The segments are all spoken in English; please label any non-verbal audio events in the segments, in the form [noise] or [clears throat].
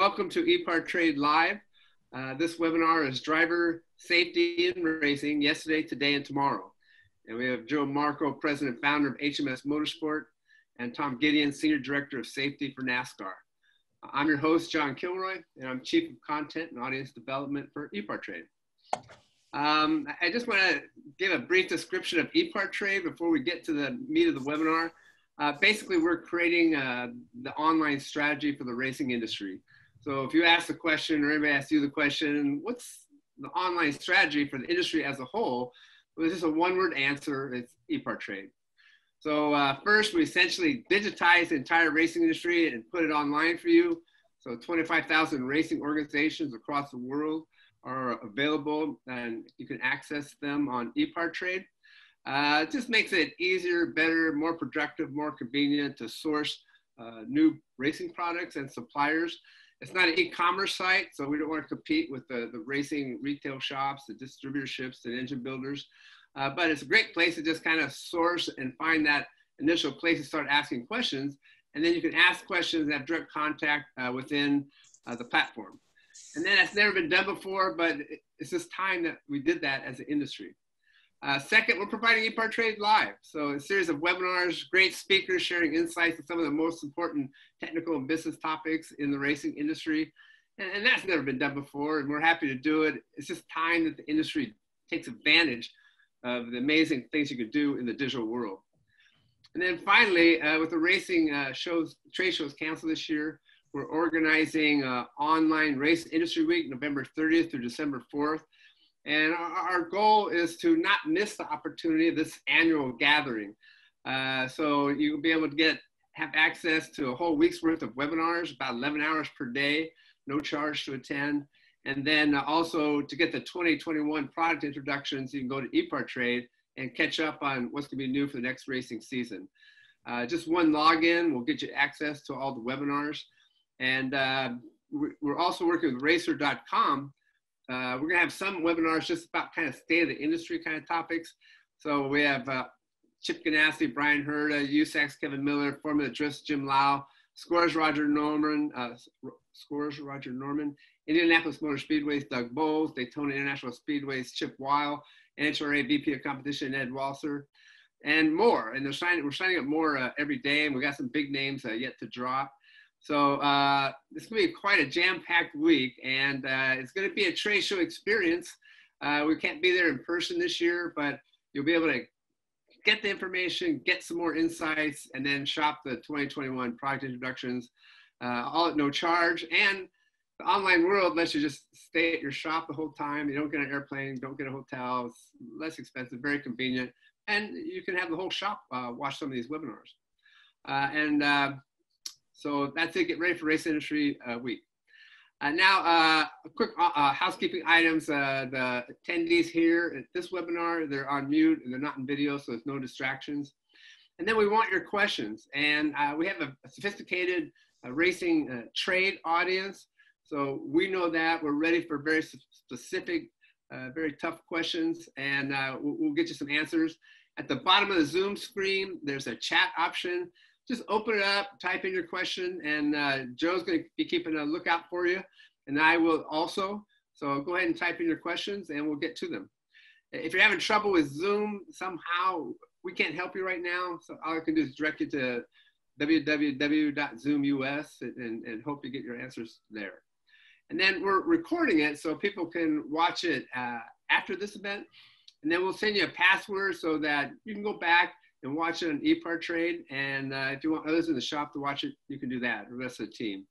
welcome to ePart Trade Live. Uh, this webinar is driver safety in racing yesterday, today, and tomorrow. And we have Joe Marko, president and founder of HMS Motorsport, and Tom Gideon, senior director of safety for NASCAR. I'm your host, John Kilroy, and I'm chief of content and audience development for ePart Trade. Um, I just want to give a brief description of ePart Trade before we get to the meat of the webinar. Uh, basically, we're creating uh, the online strategy for the racing industry. So if you ask the question or anybody asks you the question, what's the online strategy for the industry as a whole? Well, it's just a one-word answer, it's ePart Trade. So uh, first, we essentially digitize the entire racing industry and put it online for you. So 25,000 racing organizations across the world are available and you can access them on ePart Trade. Uh, it just makes it easier, better, more productive, more convenient to source uh, new racing products and suppliers. It's not an e-commerce site, so we don't want to compete with the, the racing retail shops, the distributorships, and engine builders. Uh, but it's a great place to just kind of source and find that initial place to start asking questions. And then you can ask questions and have direct contact uh, within uh, the platform. And then that's never been done before, but it's just time that we did that as an industry. Uh, second, we're providing ePart Trade Live. So a series of webinars, great speakers sharing insights on some of the most important technical and business topics in the racing industry. And, and, that's never been done before, and we're happy to do it. It's just time that the industry takes advantage of the amazing things you could do in the digital world. And then finally, uh, with the racing uh, shows, trade shows canceled this year, we're organizing uh, online race industry week, November 30th through December 4th. And our goal is to not miss the opportunity of this annual gathering. Uh, so you'll be able to get have access to a whole week's worth of webinars, about 11 hours per day, no charge to attend. And then also to get the 2021 product introductions, you can go to ePart Trade and catch up on what's going to be new for the next racing season. Uh, just one login will get you access to all the webinars. And uh, we're also working with racer.com uh, we're gonna have some webinars just about kind of state of the industry kind of topics. So we have uh, Chip Ganassi, Brian Herta, USAC's Kevin Miller, Formula Drift's Jim Liaw, SCORE's Roger Norman, uh, SCORE's Roger Norman, Indianapolis Motor Speedway's Doug Boles, Daytona International Speedway's Chip Wile, NHRA VP of Competition Ed Walser, and more. And they're signing, we're signing up more uh, every day, and we've got some big names uh, yet to drop. So uh, it's going to be quite a jam-packed week, and uh, it's going to be a trade show experience. Uh, we can't be there in person this year, but you'll be able to get the information, get some more insights, and then shop the 2021 product introductions, uh, all at no charge. And the online world lets you just stay at your shop the whole time. You don't get an airplane, don't get a hotel. It's less expensive, very convenient, and you can have the whole shop uh, watch some of these webinars. Uh, and so that's it. Get ready for Race Industry uh, Week. Uh, now, uh, quick uh, uh, housekeeping items. Uh, the attendees here at this webinar, they're on mute and they're not in video, so there's no distractions. And then we want your questions. And we have a, sophisticated racing trade audience. So we know that we're ready for very specific, very tough questions, and we'll, we'll get you some answers. At the bottom of the Zoom screen, there's a chat option just open it up, type in your question, and uh, Joe's going to be keeping a lookout for you, and I will also. So go ahead and type in your questions, and we'll get to them. If you're having trouble with Zoom somehow, we can't help you right now. So all I can do is direct you to www.zoomus and, and hope you get your answers there. And then we're recording it so people can watch it uh, after this event. And then we'll send you a password so that you can go back and watch it on ePart Trade. And uh, if you want others in the shop to watch it, you can do that, the rest of the team.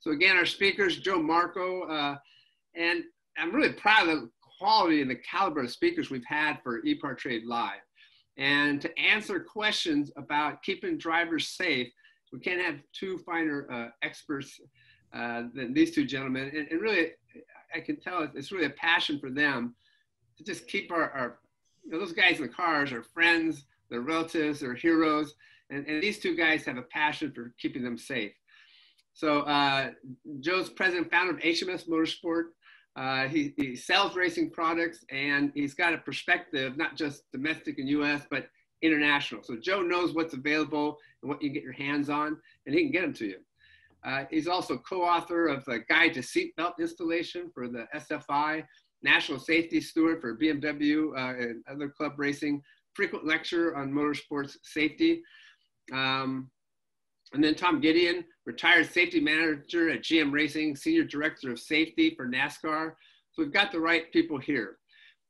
So again, our speakers, Joe Marko, uh, and I'm really proud of the quality and the caliber of speakers we've had for ePart Trade Live. And to answer questions about keeping drivers safe, we can't have two finer uh, experts uh, than these two gentlemen. And, and, really, I can tell it's really a passion for them to just keep our, our you know, those guys in the cars are friends, their relatives, their heroes. And, and these two guys have a passion for keeping them safe. So uh, Joe's president founder of HMS Motorsport. Uh, he, he sells racing products and he's got a perspective, not just domestic and US, but international. So Joe knows what's available and what you can get your hands on, and he can get them to you. Uh, he's also co-author of the Guide to Seatbelt Installation for the SFI, National Safety Steward for BMW uh, and other club racing, frequent lecturer on motorsports safety. Um, and then Tom Gideon, retired safety manager at GM Racing, senior director of safety for NASCAR. So we've got the right people here.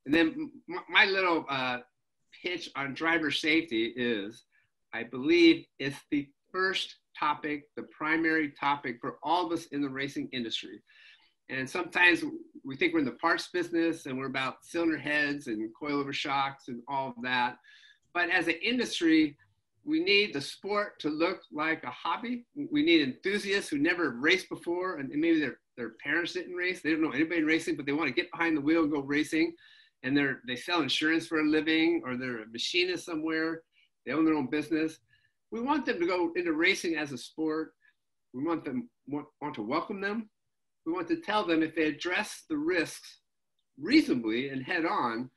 And then my little uh, pitch on driver safety is I believe it's the first topic, the primary topic for all of us in the racing industry. And sometimes we think we're in the parts business and we're about cylinder heads and coilover shocks and all of that. But as an industry, we need the sport to look like a hobby. We need enthusiasts who never raced before, and maybe their, their parents didn't race. They don't know anybody racing, but they want to get behind the wheel and go racing. And they're, they sell insurance for a living, or they're a machinist somewhere. They own their own business. We want them to go into racing as a sport. We want them want, want to welcome them. We want to tell them if they address the risks reasonably and head on,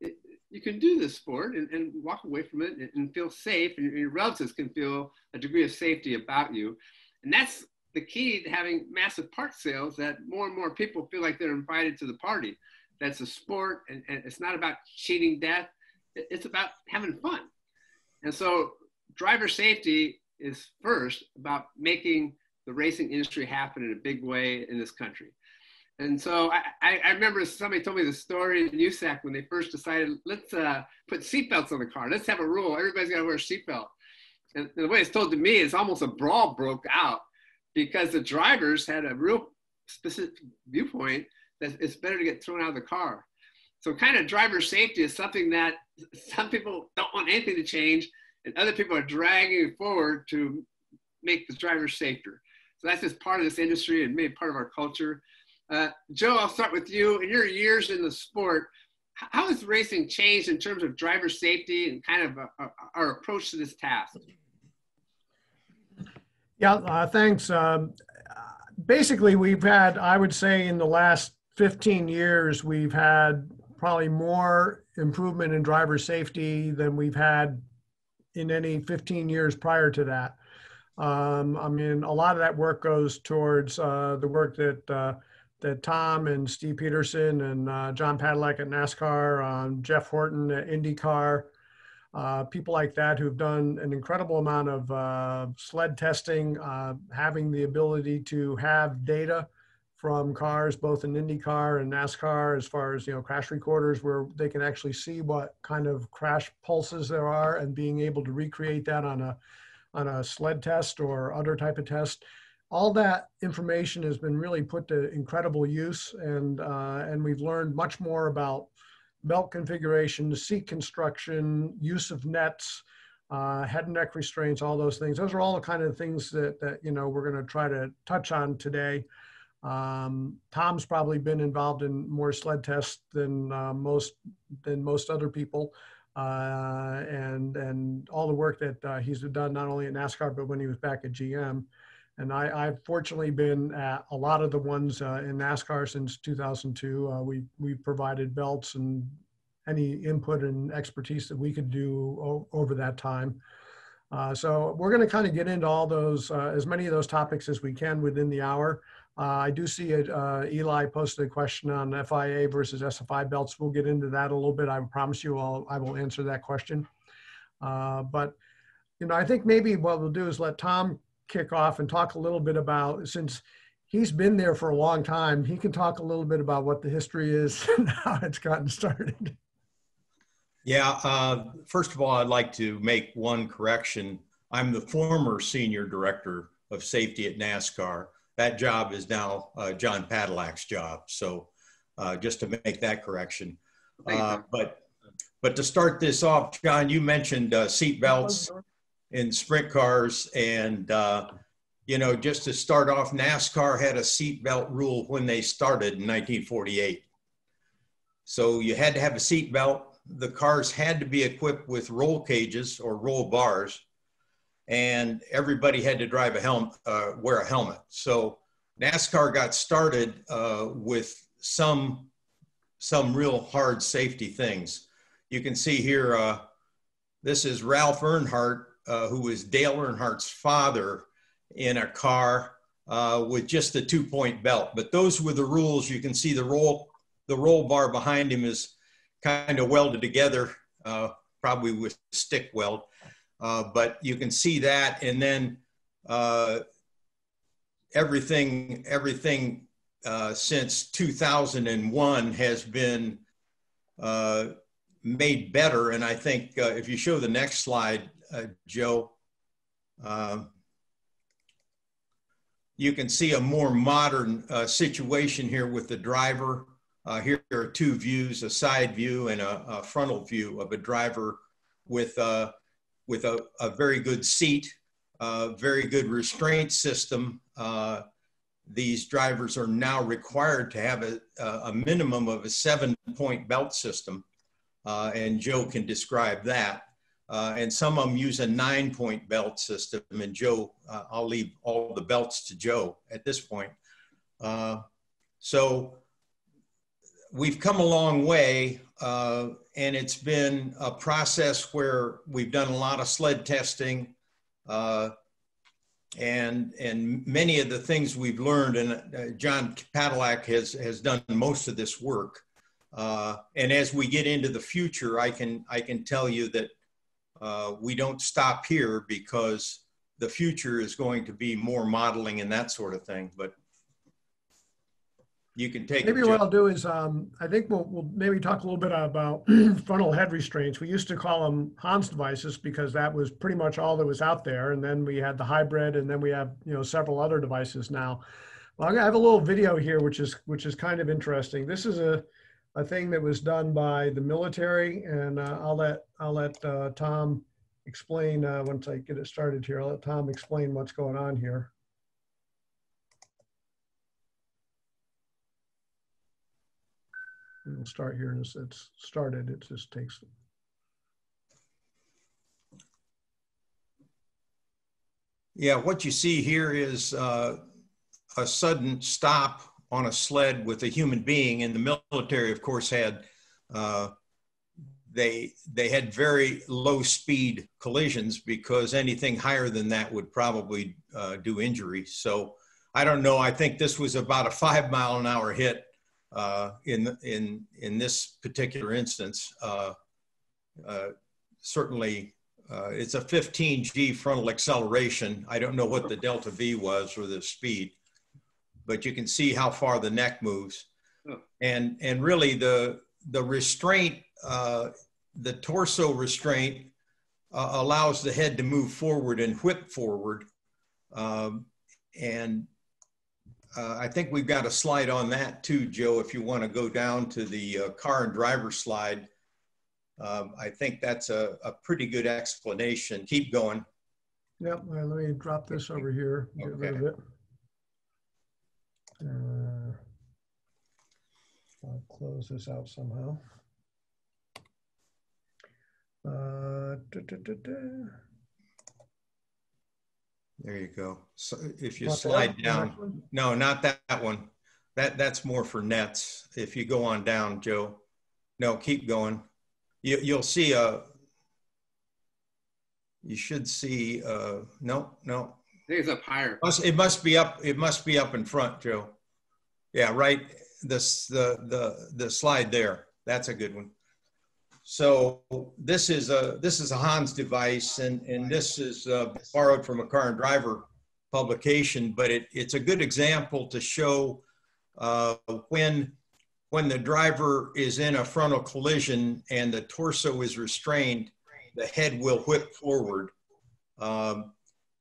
it, you can do this sport and, and walk away from it and, and feel safe, and your relatives can feel a degree of safety about you. And that's the key to having massive park sales that more and more people feel like they're invited to the party. That's a sport, and, and it's not about cheating death, it's about having fun. And so, driver safety is first about making the racing industry happened in a big way in this country. And so I, I, remember somebody told me the story in USAC when they first decided, let's uh, put seatbelts on the car. Let's have a rule. Everybody's got to wear a seatbelt. And, the way it's told to me is almost a brawl broke out because the drivers had a real specific viewpoint that it's better to get thrown out of the car. So kind of driver safety is something that [laughs] some people don't want anything to change and other people are dragging it forward to make the drivers safer. So that's just part of this industry and maybe part of our culture. Uh, Joe, I'll start with you. In your years in the sport, how has racing changed in terms of driver safety and kind of uh, uh, our approach to this task? Yeah, uh, thanks. Um, basically, we've had, I would say, in the last 15 years, we've had probably more improvement in driver safety than we've had in any 15 years prior to that. Um, I mean, a lot of that work goes towards uh, the work that uh, that Tom and Steve Peterson and uh, John Patalak at NASCAR, um, Jeff Horton at IndyCar, uh, people like that who've done an incredible amount of uh, sled testing, uh, having the ability to have data from cars, both in IndyCar and NASCAR, as far as you know, crash recorders, where they can actually see what kind of crash pulses there are, and being able to recreate that on a on a sled test or other type of test all that information has been really put to incredible use and uh, and we've learned much more about belt configuration, seat construction, use of nets, uh, head and neck restraints, all those things. Those are all the kind of things that, that you know we're going to try to touch on today. Um, Tom's probably been involved in more sled tests than uh, most than most other people, uh, and and all the work that uh, he's done not only at NASCAR but when he was back at GM. And I, have fortunately been at a lot of the ones uh, in NASCAR since 2002. Uh, we we provided belts and any input and expertise that we could do o- over that time. Uh, so we're going to kind of get into all those, uh, as many of those topics as we can within the hour. Uh, I do see it. Uh, Eli posted a question on FIA versus SFI belts. We'll get into that a little bit. I promise you, I'll, I will answer that question. but you know, I think maybe what we'll do is let Tom kick off and talk a little bit about since he's been there for a long time. He can talk a little bit about what the history is [laughs] and how it's gotten started. Yeah, uh, first of all, I'd like to make one correction. I'm the former senior director of safety at NASCAR. That job is now uh, John Patalak's job. So, uh, just to make that correction. Uh, but but to start this off, John, you mentioned uh, seat belts in sprint cars. And, uh, you know, just to start off, NASCAR had a seatbelt rule when they started in 1948. So you had to have a seatbelt. The cars had to be equipped with roll cages or roll bars, and everybody had to drive a helmet, uh, wear a helmet. So NASCAR got started uh, with some some real hard safety things. You can see here. Uh, this is Ralph Earnhardt uh, who was Dale Earnhardt's father, in a car uh, with just a two point belt. But those were the rules. You can see the roll, the roll bar behind him is kind of welded together, uh, probably with stick weld. Uh, but you can see that. And then uh, everything, everything uh, since 2001 has been made better. And I think if you show the next slide, Joe, you can see a more modern uh, situation here with the driver. Uh, here are two views, a side view and a, a frontal view of a driver with, uh, with a, a, very good seat, a very good restraint system. Uh, these drivers are now required to have a, a minimum of a seven point belt system. Uh, and Joe can describe that. Uh, and some of them use a nine point belt system. And Joe, uh, I'll leave all the belts to Joe at this point. Uh, so we've come a long way, uh, and it's been a process where we've done a lot of sled testing. Uh, and, and many of the things we've learned, and uh, John Patalak has, has done most of this work. and as we get into the future, I can, I can tell you that uh, we don't stop here because the future is going to be more modeling and that sort of thing. But you can take maybe what I'll do is um, I think we'll, we'll maybe talk a little bit about [clears throat] frontal head restraints. We used to call them Hans devices because that was pretty much all that was out there, and then we had the hybrid, and then we have you know several other devices now. Well, I have a little video here, which is which is kind of interesting. This is a a thing that was done by the military, and uh, I'll let I'll let uh, Tom explain uh, once I get it started here. I'll let Tom explain what's going on here. We'll start here as it's started. It just takes. Yeah, what you see here is uh, a sudden stop on a sled with a human being. And the military, of course, had uh, they they had very low speed collisions because anything higher than that would probably uh, do injury. So I don't know. I think this was about a five mile an hour hit in in in this particular instance. Uh, uh, certainly. Uh, it's a 15 G frontal acceleration. I don't know what the delta V was or the speed, but you can see how far the neck moves. And, and really the, the restraint, uh, the torso restraint uh, allows the head to move forward and whip forward. Um, and uh, I think we've got a slide on that too, Joe, if you want to go down to the uh, car and driver slide. Um, I think that's a, a pretty good explanation. Keep going. Yep, let me drop this over here, get okay. rid of it. Uh, I'll close this out somehow. Uh, da, da, da, there you go. So if you not slide down, no, not that, that one. That that's more for nets. If you go on down, Joe. No, keep going. You, you'll see a. You should see. Uh, no, no. I think it's up higher. It must be up. It must be up in front, Joe. Yeah, right. This the the the slide there. That's a good one. So this is a this is a Hans device, and and this is uh, borrowed from a car and driver publication, but it, it's a good example to show uh, when when the driver is in a frontal collision and the torso is restrained, the head will whip forward. Um,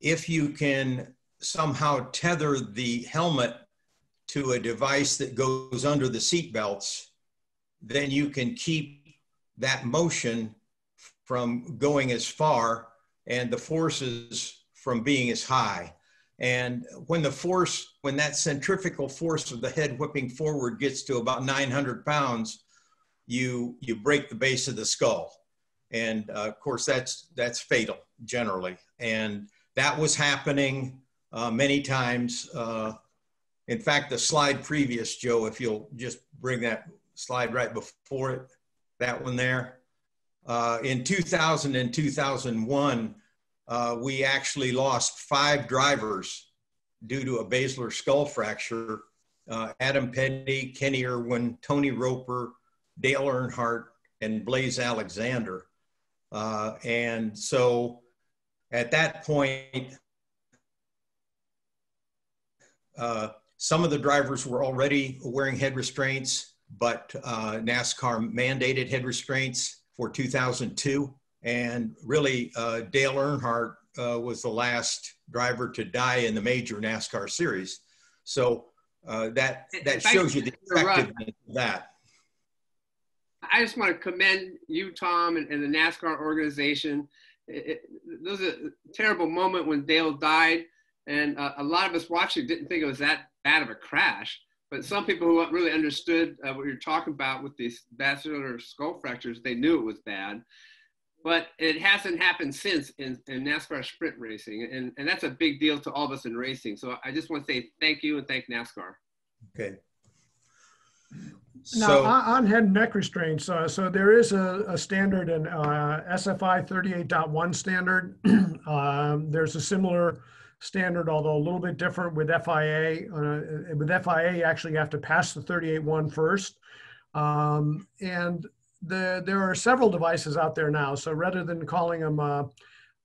if you can somehow tether the helmet to a device that goes under the seat belts, then you can keep that motion from going as far and the forces from being as high. And when the force, when that centrifugal force of the head whipping forward gets to about 900 pounds, you you break the base of the skull, and uh, of course that's that's fatal generally. And that was happening uh, many times. Uh, in fact, the slide previous, Joe, if you'll just bring that slide right before it, that one there. Uh, in 2000 and 2001, uh, we actually lost five drivers due to a basilar skull fracture. Uh, Adam Petty, Kenny Irwin, Tony Roper, Dale Earnhardt, and Blaise Alexander. Uh, and so at that point, uh, some of the drivers were already wearing head restraints, but uh, NASCAR mandated head restraints for 2002. And really, uh, Dale Earnhardt uh, was the last driver to die in the major NASCAR series. So uh, that that shows you the effectiveness of that. I just want to commend you, Tom, and, and the NASCAR organization. It, it, there was a terrible moment when Dale died, and uh, a lot of us watching didn't think it was that bad of a crash. But some people who really understood uh, what you're talking about with these basilar skull fractures, they knew it was bad. But it hasn't happened since in, in NASCAR sprint racing, and, and that's a big deal to all of us in racing. So I just want to say thank you and thank NASCAR. Okay. Now, on head and neck restraints, uh, so there is a, a standard in uh, SFI 38.1 standard. [clears throat] um, there's a similar standard, although a little bit different with FIA. Uh, with FIA, you actually have to pass the 38.1 first. Um, and the, there are several devices out there now. So rather than calling them uh,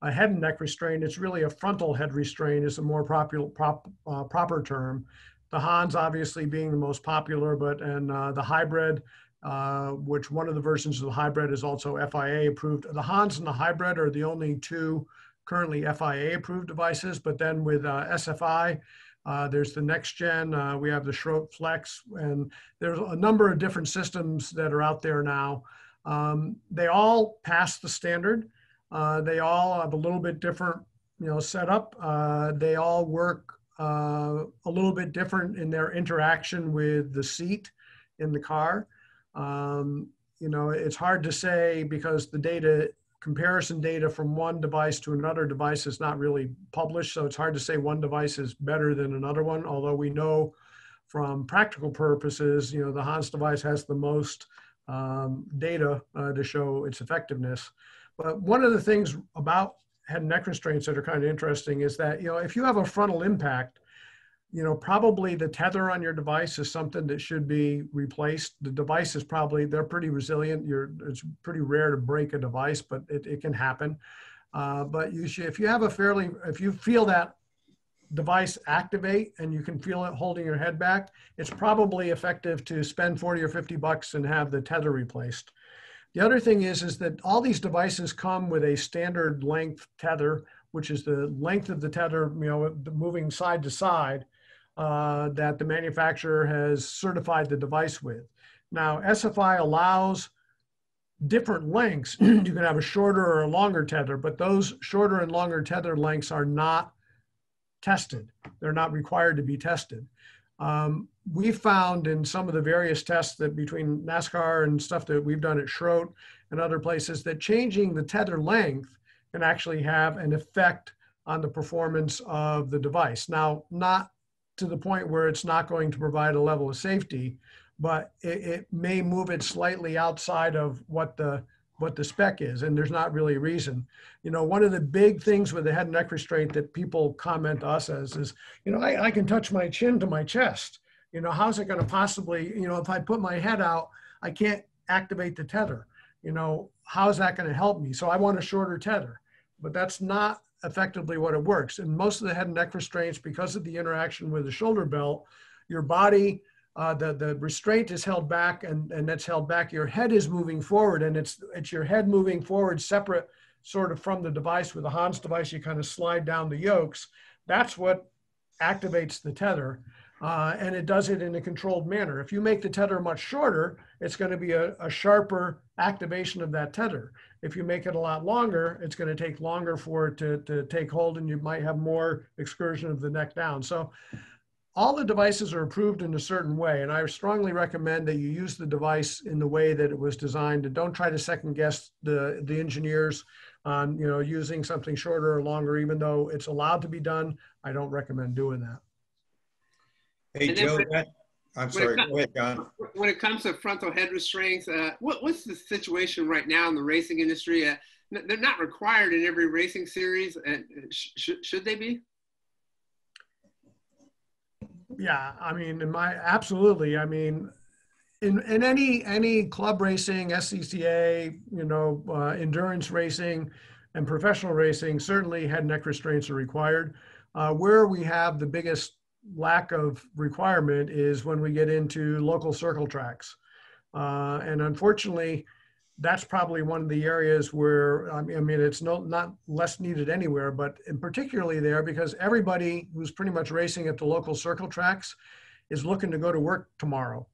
a head and neck restraint, it's really a frontal head restraint is a more popular, prop, uh, proper term. The Hans obviously being the most popular, but and uh, the hybrid, uh, which one of the versions of the hybrid is also FIA approved. The Hans and the hybrid are the only two currently FIA approved devices, but then with uh, SFI, uh, there's the NecksGen, uh, we have the Schroth Flex, and there's a number of different systems that are out there now. Um, they all pass the standard. Uh, they all have a little bit different, you know, setup. Uh, they all work uh, a little bit different in their interaction with the seat in the car. Um, you know, it's hard to say because the data comparison data from one device to another device is not really published. So it's hard to say one device is better than another one, although we know from practical purposes, you know, the Hans device has the most um, data uh, to show its effectiveness. But one of the things about head and neck restraints that are kind of interesting is that, you know, if you have a frontal impact, you know, probably the tether on your device is something that should be replaced. The device is probably, they're pretty resilient. You're, it's pretty rare to break a device, but it, it can happen. Uh, but you should, if you have a fairly, if you feel that device activate and you can feel it holding your head back, it's probably effective to spend 40 or 50 bucks and have the tether replaced. The other thing is, is that all these devices come with a standard length tether, which is the length of the tether, you know, moving side to side, uh, that the manufacturer has certified the device with. Now, SFI allows different lengths. [clears throat] you can have a shorter or a longer tether, but those shorter and longer tether lengths are not tested. They're not required to be tested. Um, we found in some of the various tests that between NASCAR and stuff that we've done at Schroth and other places that changing the tether length can actually have an effect on the performance of the device. Now, not to the point where it's not going to provide a level of safety, but it, it may move it slightly outside of what the what the spec is, and there's not really a reason. You know, one of the big things with the head and neck restraint that people comment us as is, you know, I, I can touch my chin to my chest. You know, how's it going to possibly, you know, if I put my head out, I can't activate the tether. You know, how's that going to help me? So I want a shorter tether, but that's not effectively what it works. And most of the head and neck restraints, because of the interaction with the shoulder belt, your body uh, the, the restraint is held back and, and that's held back. Your head is moving forward and it's, it's your head moving forward separate sort of from the device. With the Hans device, you kind of slide down the yokes. That's what activates the tether. Uh, and it does it in a controlled manner. If you make the tether much shorter, it's going to be a, a, sharper activation of that tether. If you make it a lot longer, it's going to take longer for it to, to take hold and you might have more excursion of the neck down. So all the devices are approved in a certain way, and I strongly recommend that you use the device in the way that it was designed, and don't try to second guess the the engineers on you know using something shorter or longer, even though it's allowed to be done. I don't recommend doing that. Hey Joe, that, I'm sorry. Comes, Go ahead, John. When it comes to frontal head restraints, uh, what, what's the situation right now in the racing industry? Uh, they're not required in every racing series, and sh should they be? Yeah, I mean, in my absolutely. I mean, in in any any club racing, SCCA, you know, uh, endurance racing, and professional racing, certainly head neck restraints are required. Uh, where we have the biggest lack of requirement is when we get into local circle tracks. Uh, and unfortunately, that's probably one of the areas where, I mean, it's no, not less needed anywhere, but in particularly there because everybody who's pretty much racing at the local circle tracks is looking to go to work tomorrow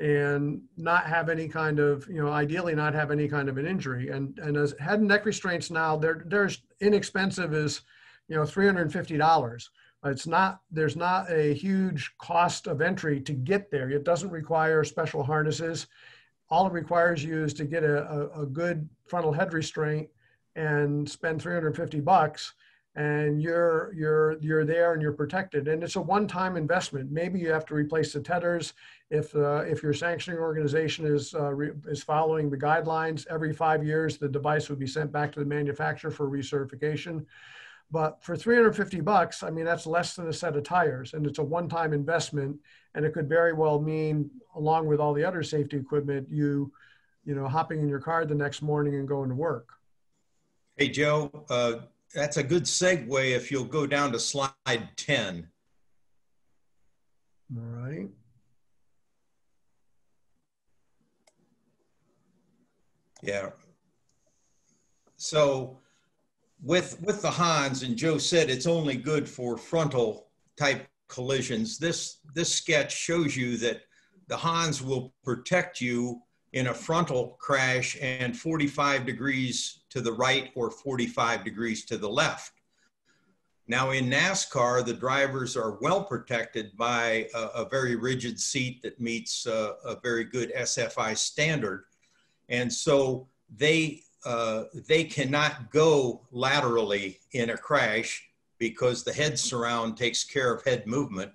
and not have any kind of, you know, ideally not have any kind of an injury. And, and as head and neck restraints now, they're, they're as inexpensive as, you know, $350. It's not there's not a huge cost of entry to get there. It doesn't require special harnesses. All it requires you is to get a, a, a good frontal head restraint and spend 350 bucks and you're you're you're there and you're protected and it's a one-time investment maybe you have to replace the tethers if uh, if your sanctioning organization is uh, re, is following the guidelines every five years the device would be sent back to the manufacturer for recertification but for 350 bucks i mean that's less than a set of tires and it's a one-time investment and it could very well mean along with all the other safety equipment you you know hopping in your car the next morning and going to work hey joe uh that's a good segue if you'll go down to slide 10. All right. Yeah. So with with the Hans and Joe said it's only good for frontal type collisions. This this sketch shows you that the Hans will protect you in a frontal crash and 45 degrees to the right or 45 degrees to the left. Now in NASCAR, the drivers are well protected by a, a very rigid seat that meets uh, a very good SFI standard. And so they, uh, they cannot go laterally in a crash because the head surround takes care of head movement.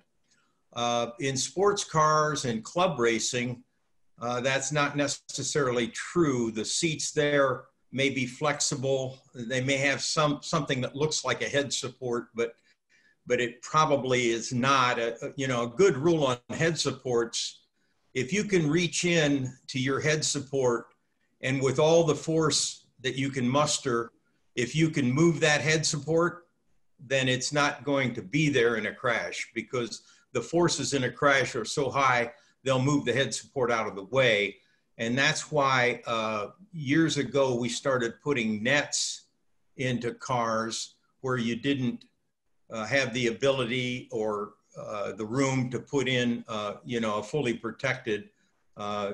Uh, in sports cars and club racing, uh, that's not necessarily true. The seats there may be flexible. They may have some something that looks like a head support, but but it probably is not. A, you know, a good rule on head supports: if you can reach in to your head support, and with all the force that you can muster, if you can move that head support, then it's not going to be there in a crash because the forces in a crash are so high they'll move the head support out of the way. And that's why uh, years ago we started putting nets into cars where you didn't uh, have the ability or uh, the room to put in, uh, you know, a fully protected uh,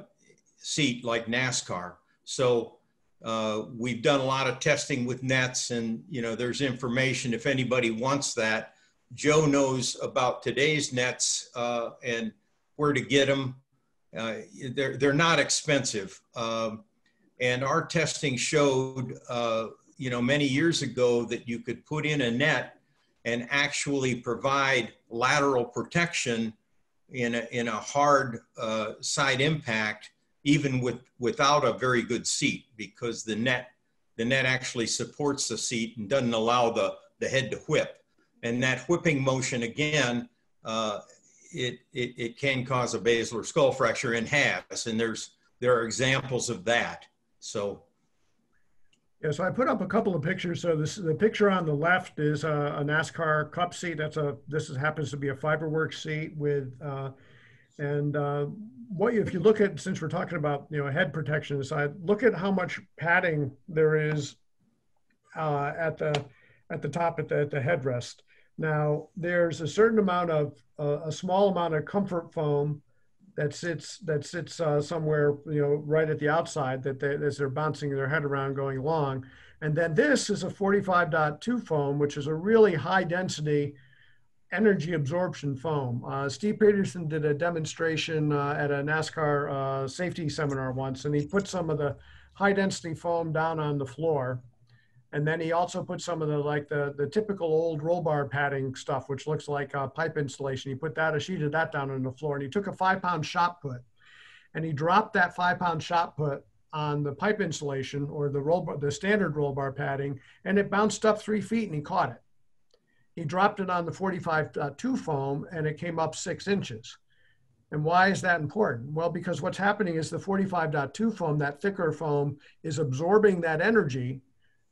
seat like NASCAR. So uh, we've done a lot of testing with nets and, you know, there's information if anybody wants that. Joe knows about today's nets and where to get them. Uh, they're, they're not expensive. Um, and our testing showed, uh, you know, many years ago that you could put in a net and actually provide lateral protection in a, in a hard uh, side impact, even with, without a very good seat, because the net, the net actually supports the seat and doesn't allow the, the head to whip. And that whipping motion, again, uh, it, it, it can cause a basilar skull fracture and has, and there's there are examples of that. So. Yeah, so I put up a couple of pictures. So this the picture on the left is a, a NASCAR Cup seat. That's a this is, happens to be a FiberWorks seat with, uh, and uh, what if you look at since we're talking about you know head protection aside, look at how much padding there is uh, at the at the top at the, at the headrest. Now, there's a certain amount of, uh, a small amount of comfort foam that sits that sits uh, somewhere, you know, right at the outside that they, as they're bouncing their head around going along. And then this is a 45.2 foam, which is a really high density energy absorption foam. Uh, Steve Peterson did a demonstration uh, at a NASCAR uh, safety seminar once, and he put some of the high density foam down on the floor and then he also put some of the like the, the typical old roll bar padding stuff, which looks like pipe insulation. He put that, a sheet of that down on the floor and he took a five pound shot put and he dropped that five pound shot put on the pipe insulation or the roll bar, the standard roll bar padding and it bounced up three feet and he caught it. He dropped it on the 45.2 uh, foam and it came up six inches. And why is that important? Well, because what's happening is the 45.2 uh, foam, that thicker foam, is absorbing that energy.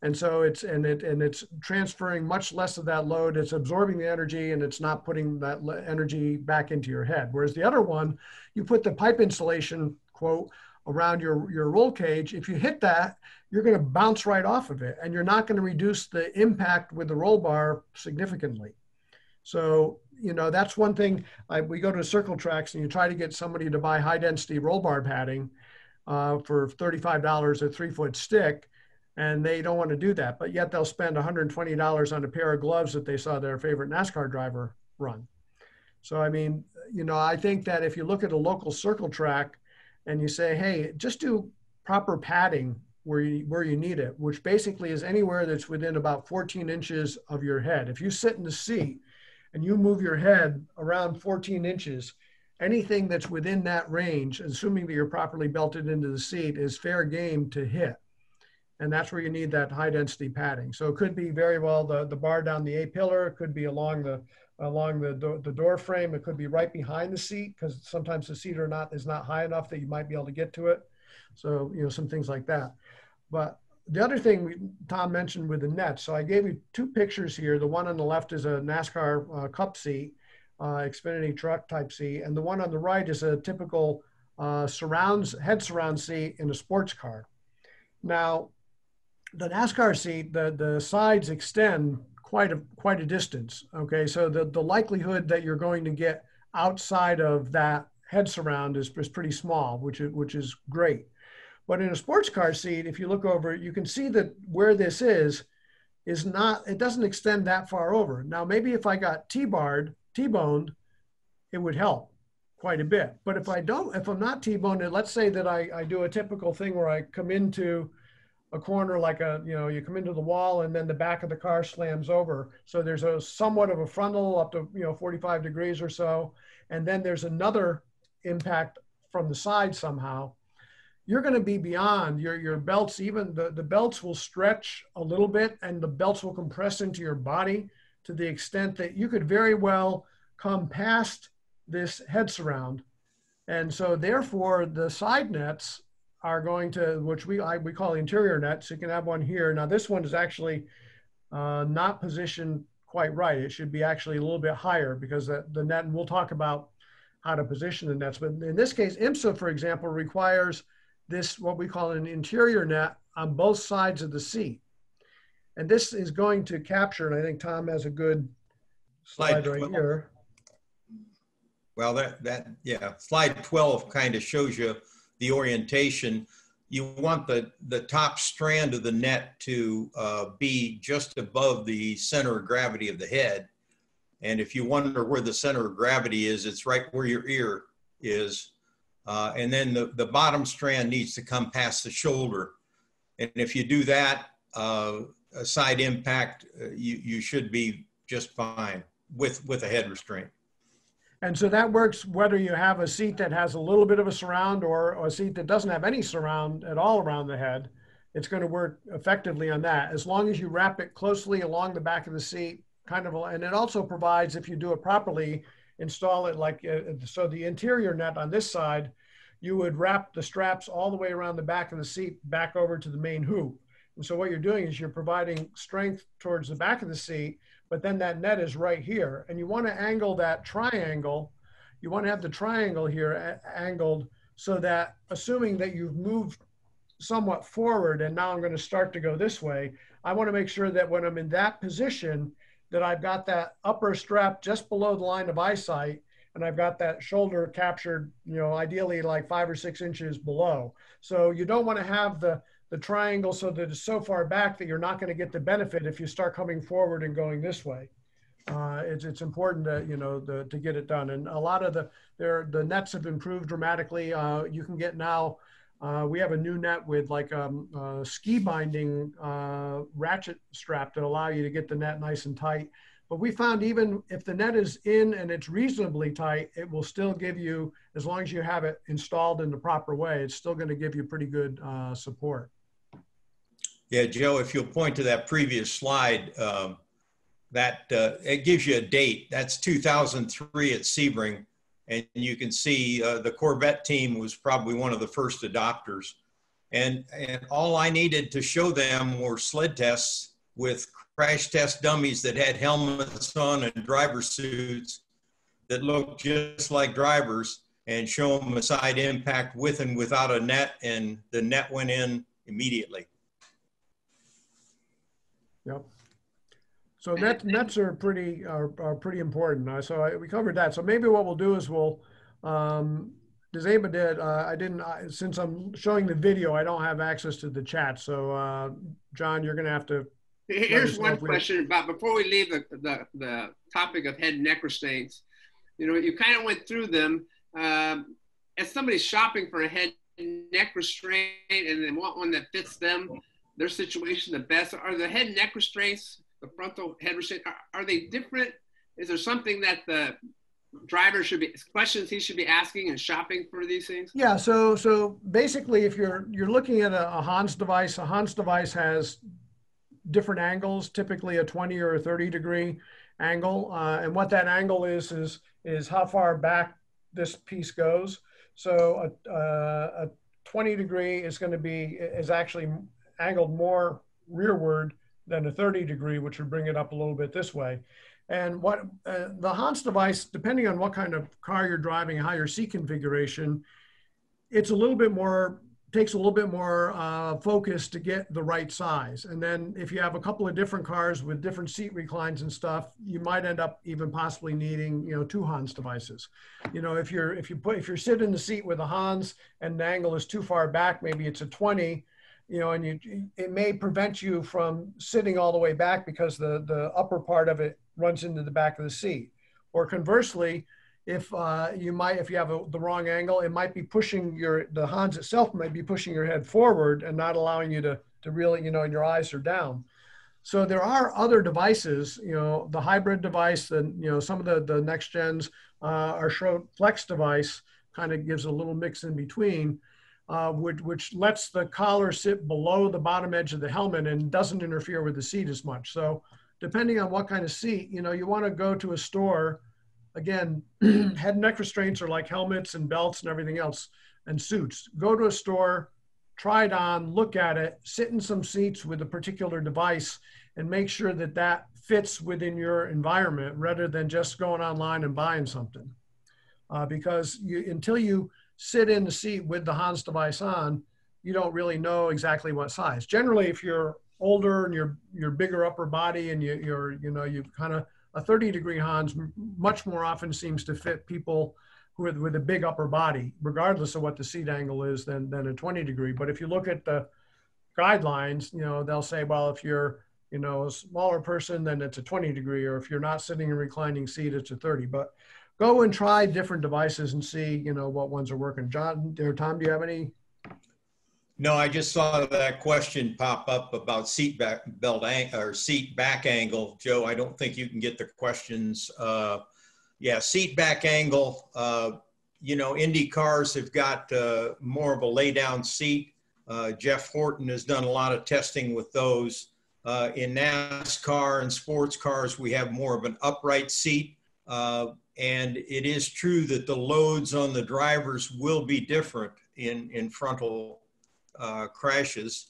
And so it's and it and it's transferring much less of that load. It's absorbing the energy and it's not putting that energy back into your head. Whereas the other one, you put the pipe insulation quote around your, your roll cage. If you hit that, you're going to bounce right off of it and you're not going to reduce the impact with the roll bar significantly. So, you know, that's one thing. I, we go to Circle Tracks and you try to get somebody to buy high density roll bar padding uh, for $35 a three foot stick, and they don't want to do that. But yet they'll spend $120 on a pair of gloves that they saw their favorite NASCAR driver run. So, I mean, you know, I think that if you look at a local circle track and you say, hey, just do proper padding where you, where you need it, which basically is anywhere that's within about 14 inches of your head. If you sit in the seat and you move your head around 14 inches, anything that's within that range, assuming that you're properly belted into the seat, is fair game to hit. And that's where you need that high density padding. So it could be very well the, the bar down the A pillar, it could be along the along the, the door frame. It could be right behind the seat because sometimes the seat or not is not high enough that you might be able to get to it. So, you know, some things like that. But the other thing we, Tom mentioned with the nets, so I gave you two pictures here. The one on the left is a NASCAR uh, Cup seat, uh, Xfinity truck type seat, and the one on the right is a typical uh, surrounds head surround seat in a sports car. Now, the NASCAR seat, the the sides extend quite a quite a distance. Okay, so the the likelihood that you're going to get outside of that head surround is, is pretty small, which is which is great. But in a sports car seat, if you look over, you can see that where this is, is not, it doesn't extend that far over. Now, maybe if I got T-barred, T-boned, it would help quite a bit. But if I don't, if I'm not T-boned, let's say that I, I do a typical thing where I come into a corner like a, you know, you come into the wall and then the back of the car slams over. So there's a somewhat of a frontal up to, you know, 45 degrees or so. And then there's another impact from the side somehow you're going to be beyond your, your belts. Even the, the belts will stretch a little bit and the belts will compress into your body to the extent that you could very well come past this head surround. And so therefore the side nets are going to, which we, I, we call interior nets. You can have one here. Now this one is actually uh, not positioned quite right. It should be actually a little bit higher because the, the net, and we'll talk about how to position the nets. But in this case, IMSA, for example, requires this, what we call an interior net on both sides of the seat. And this is going to capture, and I think Tom has a good slide, slide right 12. here. Well, that, that, yeah, slide 12 kind of shows you the orientation. You want the, the top strand of the net to uh, be just above the center of gravity of the head. And if you wonder where the center of gravity is, it's right where your ear is. Uh, and then the, the bottom strand needs to come past the shoulder. And if you do that, uh, a side impact, uh, you, you should be just fine with, with a head restraint. And so that works whether you have a seat that has a little bit of a surround or, or a seat that doesn't have any surround at all around the head. It's going to work effectively on that as long as you wrap it closely along the back of the seat, kind of. And it also provides, if you do it properly, install it like uh, so the interior net on this side you would wrap the straps all the way around the back of the seat back over to the main hoop and so what you're doing is you're providing strength towards the back of the seat but then that net is right here and you want to angle that triangle you want to have the triangle here angled so that assuming that you've moved somewhat forward and now I'm going to start to go this way I want to make sure that when I'm in that position that I've got that upper strap just below the line of eyesight and I've got that shoulder captured, you know, ideally like five or six inches below. So you don't want to have the, the triangle so that it's so far back that you're not going to get the benefit if you start coming forward and going this way. Uh, it's, it's important to, you know, the, to get it done. And a lot of the, there, the nets have improved dramatically. Uh, you can get now uh, we have a new net with like um, uh, ski binding uh, ratchet strap that allow you to get the net nice and tight. But we found even if the net is in and it's reasonably tight, it will still give you, as long as you have it installed in the proper way, it's still going to give you pretty good uh, support. Yeah, Joe, if you'll point to that previous slide, um, that uh, it gives you a date. That's 2003 at Sebring, and you can see uh, the Corvette team was probably one of the first adopters. And and all I needed to show them were sled tests with crash test dummies that had helmets on and driver suits that looked just like drivers and show them a side impact with and without a net and the net went in immediately. Yep. So net, nets are pretty are, are pretty important. Uh, so I, we covered that. So maybe what we'll do is we'll um, does anybody did uh, I didn't uh, since I'm showing the video I don't have access to the chat. So uh, John, you're gonna have to. Here's one question about before we leave the, the the topic of head and neck restraints. You know, you kind of went through them. Um, as somebody shopping for a head and neck restraint and they want one that fits them, their situation the best, are the head and neck restraints the frontal head restraint, are, are they different? Is there something that the driver should be questions he should be asking and shopping for these things? Yeah. So so basically, if you're you're looking at a, a Hans device, a Hans device has different angles, typically a 20 or a 30 degree angle, uh, and what that angle is is is how far back this piece goes. So a, a 20 degree is going to be is actually angled more rearward than a 30 degree, which would bring it up a little bit this way. And what uh, the Hans device, depending on what kind of car you're driving, how your seat configuration, it's a little bit more, takes a little bit more uh, focus to get the right size. And then if you have a couple of different cars with different seat reclines and stuff, you might end up even possibly needing, you know, two Hans devices. You know, if you're, if you put, if you're sitting in the seat with a Hans and the angle is too far back, maybe it's a 20, you know, and you, it may prevent you from sitting all the way back because the, the upper part of it runs into the back of the seat. Or conversely, if uh, you might, if you have a, the wrong angle, it might be pushing your, the Hans itself might be pushing your head forward and not allowing you to, to really, you know, and your eyes are down. So there are other devices, you know, the hybrid device and, you know, some of the, the NecksGens, uh, our Schroth Flex device kind of gives a little mix in between uh, which, which lets the collar sit below the bottom edge of the helmet and doesn't interfere with the seat as much. So depending on what kind of seat, you know, you want to go to a store. Again, [clears throat] head and neck restraints are like helmets and belts and everything else and suits. Go to a store, try it on, look at it, sit in some seats with a particular device and make sure that that fits within your environment rather than just going online and buying something. Uh, because you, until you sit in the seat with the Hans device on, you don't really know exactly what size. Generally, if you're older and you're you're bigger upper body and you, you're you know you've kind of a 30 degree Hans much more often seems to fit people with with a big upper body, regardless of what the seat angle is, than than a 20 degree. But if you look at the guidelines, you know they'll say, well, if you're you know a smaller person, then it's a 20 degree, or if you're not sitting in a reclining seat, it's a 30. But go and try different devices and see, you know, what ones are working. John or Tom, do you have any? No, I just saw that question pop up about seat back belt or seat back angle. Joe, I don't think you can get the questions. Uh, yeah, seat back angle. Uh, you know, Indy cars have got uh, more of a lay down seat. Uh, Jeff Horton has done a lot of testing with those. Uh, in NASCAR and sports cars, we have more of an upright seat. Uh, and it is true that the loads on the drivers will be different in, in frontal uh, crashes.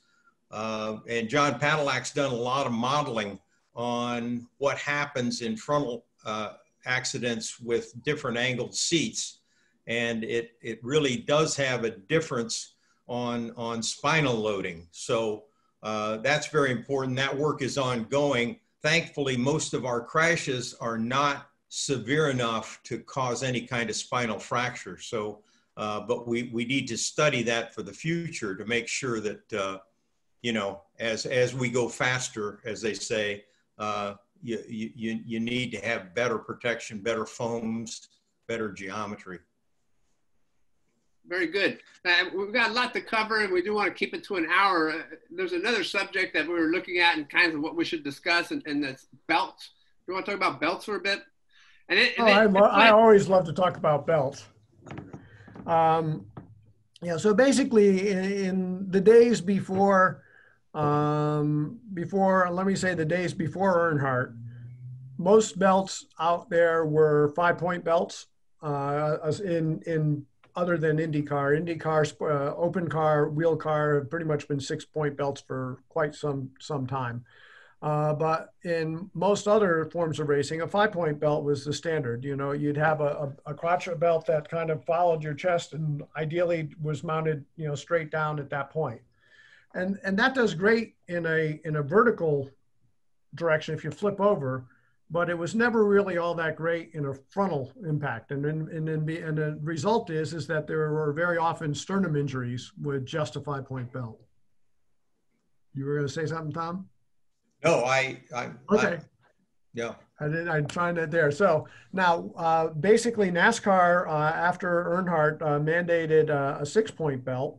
Uh, and John Patalak's done a lot of modeling on what happens in frontal uh, accidents with different angled seats. And it, it really does have a difference on, on spinal loading. So uh, that's very important. That work is ongoing. Thankfully, most of our crashes are not severe enough to cause any kind of spinal fracture. So, uh, but we, we need to study that for the future to make sure that, uh, you know, as, as we go faster, as they say, uh, you, you, you need to have better protection, better foams, better geometry. Very good. Uh, we've got a lot to cover and we do want to keep it to an hour. Uh, there's another subject that we were looking at and kind of what we should discuss and, and that's belts. Do you want to talk about belts for a bit? And it, oh, I, lo- I always love to talk about belts. Um, yeah, so basically, in, in the days before, um, before let me say the days before Earnhardt, most belts out there were five point belts uh, in in other than IndyCar. IndyCar, uh, open car, wheel car have pretty much been six point belts for quite some some time. Uh, but in most other forms of racing, a five point belt was the standard. You know, you'd have a, a, a crotch belt that kind of followed your chest and ideally was mounted, you know, straight down at that point. And, and that does great in a, in a vertical direction if you flip over, but it was never really all that great in a frontal impact. And and then be, and the result is, is that there were very often sternum injuries with just a five point belt. You were going to say something, Tom? No, I, I, Okay. I- yeah, I did. I'm it there. So now, uh, basically, NASCAR uh, after Earnhardt uh, mandated uh, a six-point belt,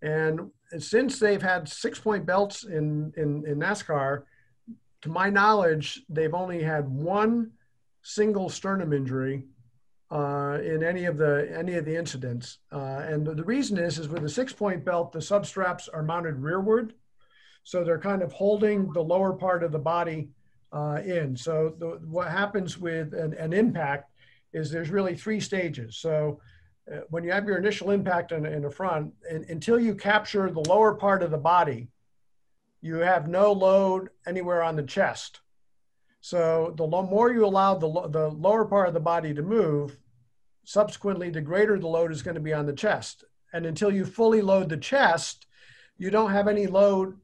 and since they've had six-point belts in, in in NASCAR, to my knowledge, they've only had one single sternum injury uh, in any of the any of the incidents. Uh, and the, the reason is is with a six-point belt, the substraps are mounted rearward, so they're kind of holding the lower part of the body uh, in. So the, what happens with an, an, impact is there's really three stages. So uh, when you have your initial impact in, in the front, and, until you capture the lower part of the body, you have no load anywhere on the chest. So the more you allow the, the lower part of the body to move, subsequently, the greater the load is going to be on the chest. And until you fully load the chest, you don't have any load,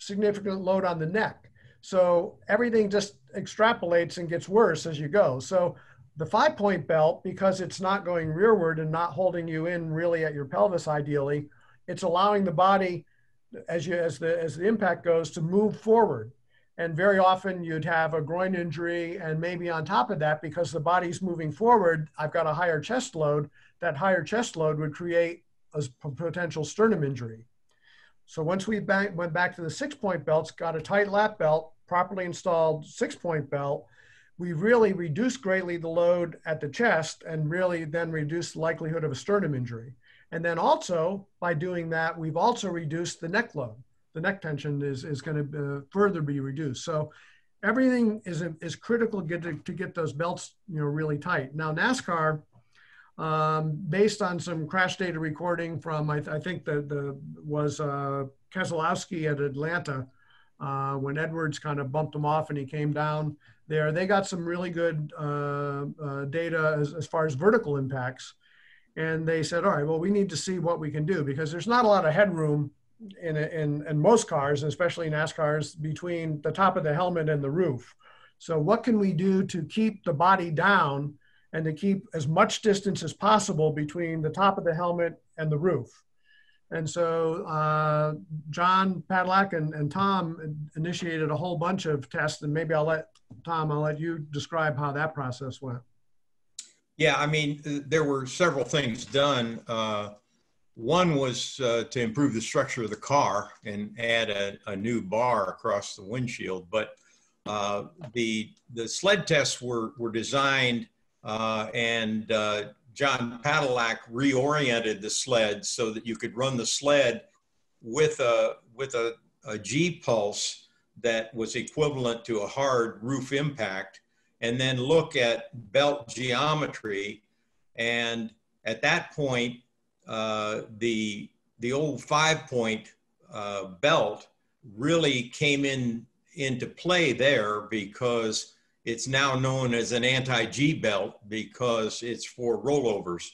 significant load on the neck. So everything just extrapolates and gets worse as you go. So the five point belt, because it's not going rearward and not holding you in really at your pelvis ideally, it's allowing the body as you as the as the impact goes to move forward. And very often you'd have a groin injury, and maybe on top of that, because the body's moving forward, I've got a higher chest load. That higher chest load would create a potential sternum injury. So once we went back to the six point belts, got a tight lap belt, properly installed six point belt, we really reduced greatly the load at the chest and really then reduced the likelihood of a sternum injury. And then also by doing that, we've also reduced the neck load. The neck tension is, is going to uh, further be reduced. So everything is, is critical to get, to, to get those belts, you know, really tight. Now NASCAR, um, based on some crash data recording from I, th I think the the was uh, Keselowski at Atlanta uh, when Edwards kind of bumped him off and he came down there. They got some really good uh, uh, data as, as far as vertical impacts, and they said, all right, well we need to see what we can do because there's not a lot of headroom in in, in most cars, especially NASCARs, between the top of the helmet and the roof. So what can we do to keep the body down? And to keep as much distance as possible between the top of the helmet and the roof. And so uh, John Patalak and, and Tom initiated a whole bunch of tests, and maybe I'll let Tom, I'll let you describe how that process went. Yeah, I mean, there were several things done. Uh, one was uh, to improve the structure of the car and add a, a new bar across the windshield. But uh, the the sled tests were were designed and uh, John Patalak reoriented the sled so that you could run the sled with a with a, a G pulse that was equivalent to a hard roof impact, and then look at belt geometry. And at that point, uh, the the old five point uh, belt really came in into play there because it's now known as an anti-G belt because it's for rollovers.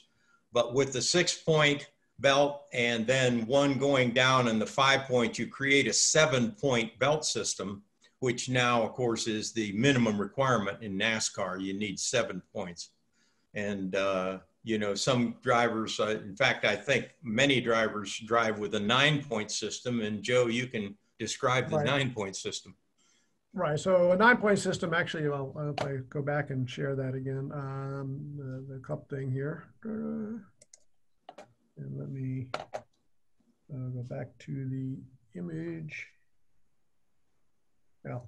But with the six point belt and then one going down and the five point, you create a seven point belt system, which now, of course, is the minimum requirement in NASCAR. You need seven points. And, uh, you know, some drivers, uh, in fact, I think many drivers drive with a nine point system. And Joe, you can describe the right. nine point system. Right. So a nine-point system. Actually, I'll, if I go back and share that again, um, the, the, cup thing here, and let me uh, go back to the image. Well,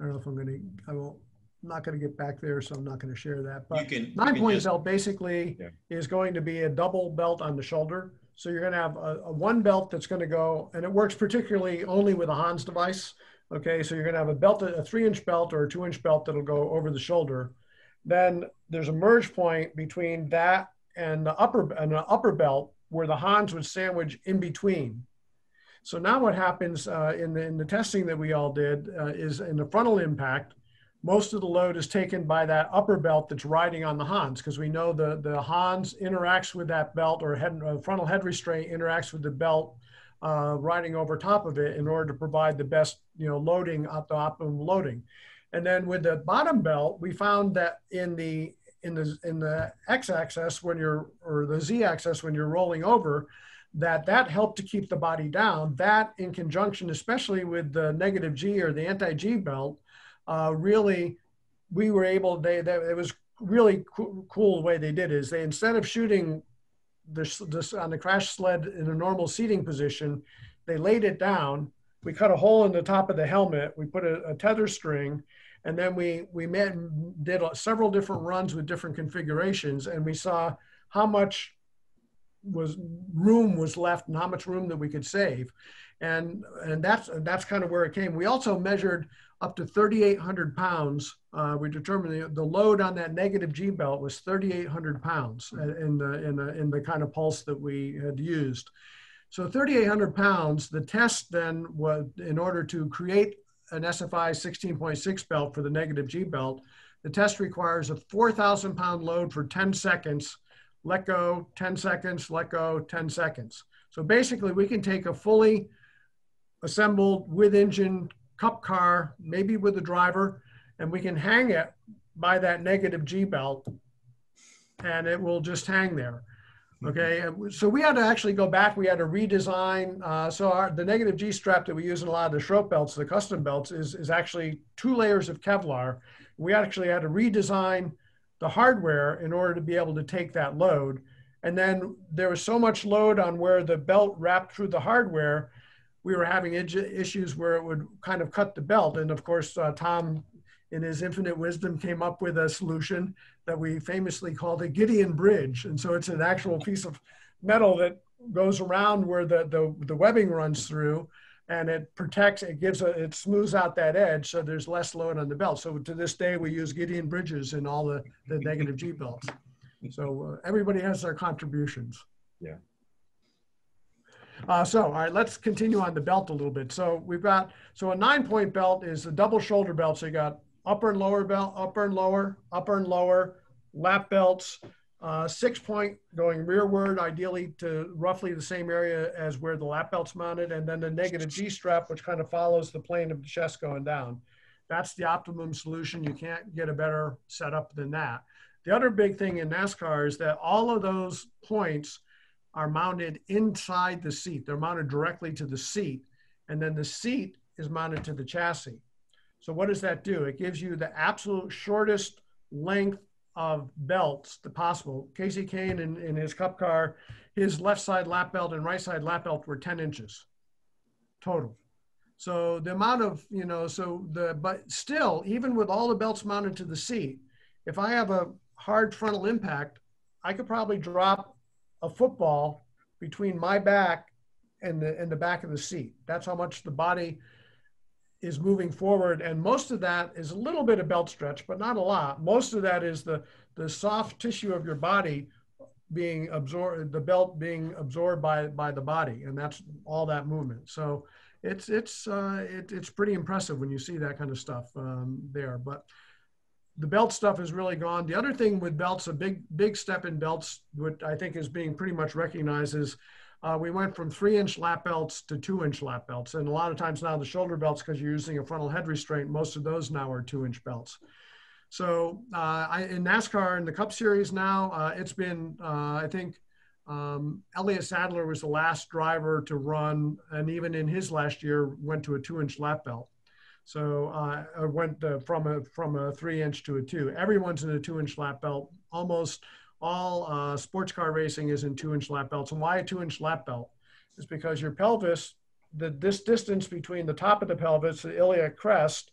I don't know if I'm going to. I will. I'm not going to get back there, so I'm not going to share that. But can, nine-point just, belt basically yeah. is going to be a double belt on the shoulder. So you're going to have a, a one belt that's going to go, and it works particularly only with a Hans device Okay, so you're going to have a belt, a three inch belt or a two inch belt that'll go over the shoulder. Then there's a merge point between that and the upper and the upper belt where the Hans would sandwich in between. So now what happens uh, in, the, in the testing that we all did uh, is in the frontal impact, most of the load is taken by that upper belt that's riding on the Hans because we know the, the Hans interacts with that belt or head, uh, frontal head restraint interacts with the belt uh, riding over top of it in order to provide the best you know loading at the optimum loading. And then with the bottom belt, we found that in the in the in the x-axis when you're or the z-axis when you're rolling over, that that helped to keep the body down. That in conjunction, especially with the negative G or the anti-G belt, uh, really we were able. They that it was really co- cool the way they did is they instead of shooting this, this on the crash sled in a normal seating position, they laid it down. We cut a hole in the top of the helmet. We put a, a tether string, and then we we met, did uh, several different runs with different configurations, and we saw how much was room was left and how much room that we could save, and and that's that's kind of where it came. We also measured up to 3,800 pounds. Uh, we determined the, the, load on that negative G belt was 3,800 pounds in the, in, the, in the kind of pulse that we had used. So 3,800 pounds, the test then was in order to create an SFI 16.6 belt for the negative G belt, the test requires a 4,000 pound load for 10 seconds, let go, 10 seconds, let go, 10 seconds. So basically we can take a fully assembled with engine cup car, maybe with the driver, and we can hang it by that negative G belt and it will just hang there. Okay, so we had to actually go back. We had to redesign. Uh, so our, the negative G strap that we use in a lot of the Schroth belts, the custom belts, is, is actually two layers of Kevlar. We actually had to redesign the hardware in order to be able to take that load. And then there was so much load on where the belt wrapped through the hardware we were having issues where it would kind of cut the belt. And of course, uh, Tom, in his infinite wisdom, came up with a solution that we famously called a Gideon bridge. And so it's an actual piece of metal that goes around where the, the, the webbing runs through and it protects, it gives a, it smooths out that edge so there's less load on the belt. So to this day, we use Gideon bridges in all the, the negative G belts. So uh, everybody has their contributions. Yeah. Uh, so, all right, let's continue on the belt a little bit. So we've got, so a nine point belt is a double shoulder belt. So you got upper and lower belt, upper and lower, upper and lower, lap belts, uh, six point going rearward, ideally to roughly the same area as where the lap belt's mounted, and then the negative G strap, which kind of follows the plane of the chest going down. That's the optimum solution. You can't get a better setup than that. The other big thing in NASCAR is that all of those points are mounted inside the seat. They're mounted directly to the seat, and then the seat is mounted to the chassis. So what does that do? It gives you the absolute shortest length of belts the possible. Kasey Kahne in, in his cup car, his left side lap belt and right side lap belt were 10 inches total. So the amount of, you know, so the, but still, even with all the belts mounted to the seat, if I have a hard frontal impact, I could probably drop a football between my back and the and the back of the seat. That's how much the body is moving forward, and most of that is a little bit of belt stretch, but not a lot. Most of that is the the soft tissue of your body being absorbed, the belt being absorbed by by the body, and that's all that movement. So it's it's uh, it, it's pretty impressive when you see that kind of stuff um, there. But the belt stuff has really gone. The other thing with belts, a big big step in belts, what I think is being pretty much recognized is uh, we went from three inch lap belts to two inch lap belts. And a lot of times now the shoulder belts, because you're using a frontal head restraint, most of those now are two inch belts. So uh, I, in NASCAR in the Cup Series now, uh, it's been, uh, I think, um, Elliott Sadler was the last driver to run, and even in his last year, went to a two inch lap belt. So uh, I went uh, from a from a three inch to a two. Everyone's in a two inch lap belt. Almost all uh, sports car racing is in two inch lap belts. And why a two inch lap belt? Is because your pelvis, the this distance between the top of the pelvis, the iliac crest,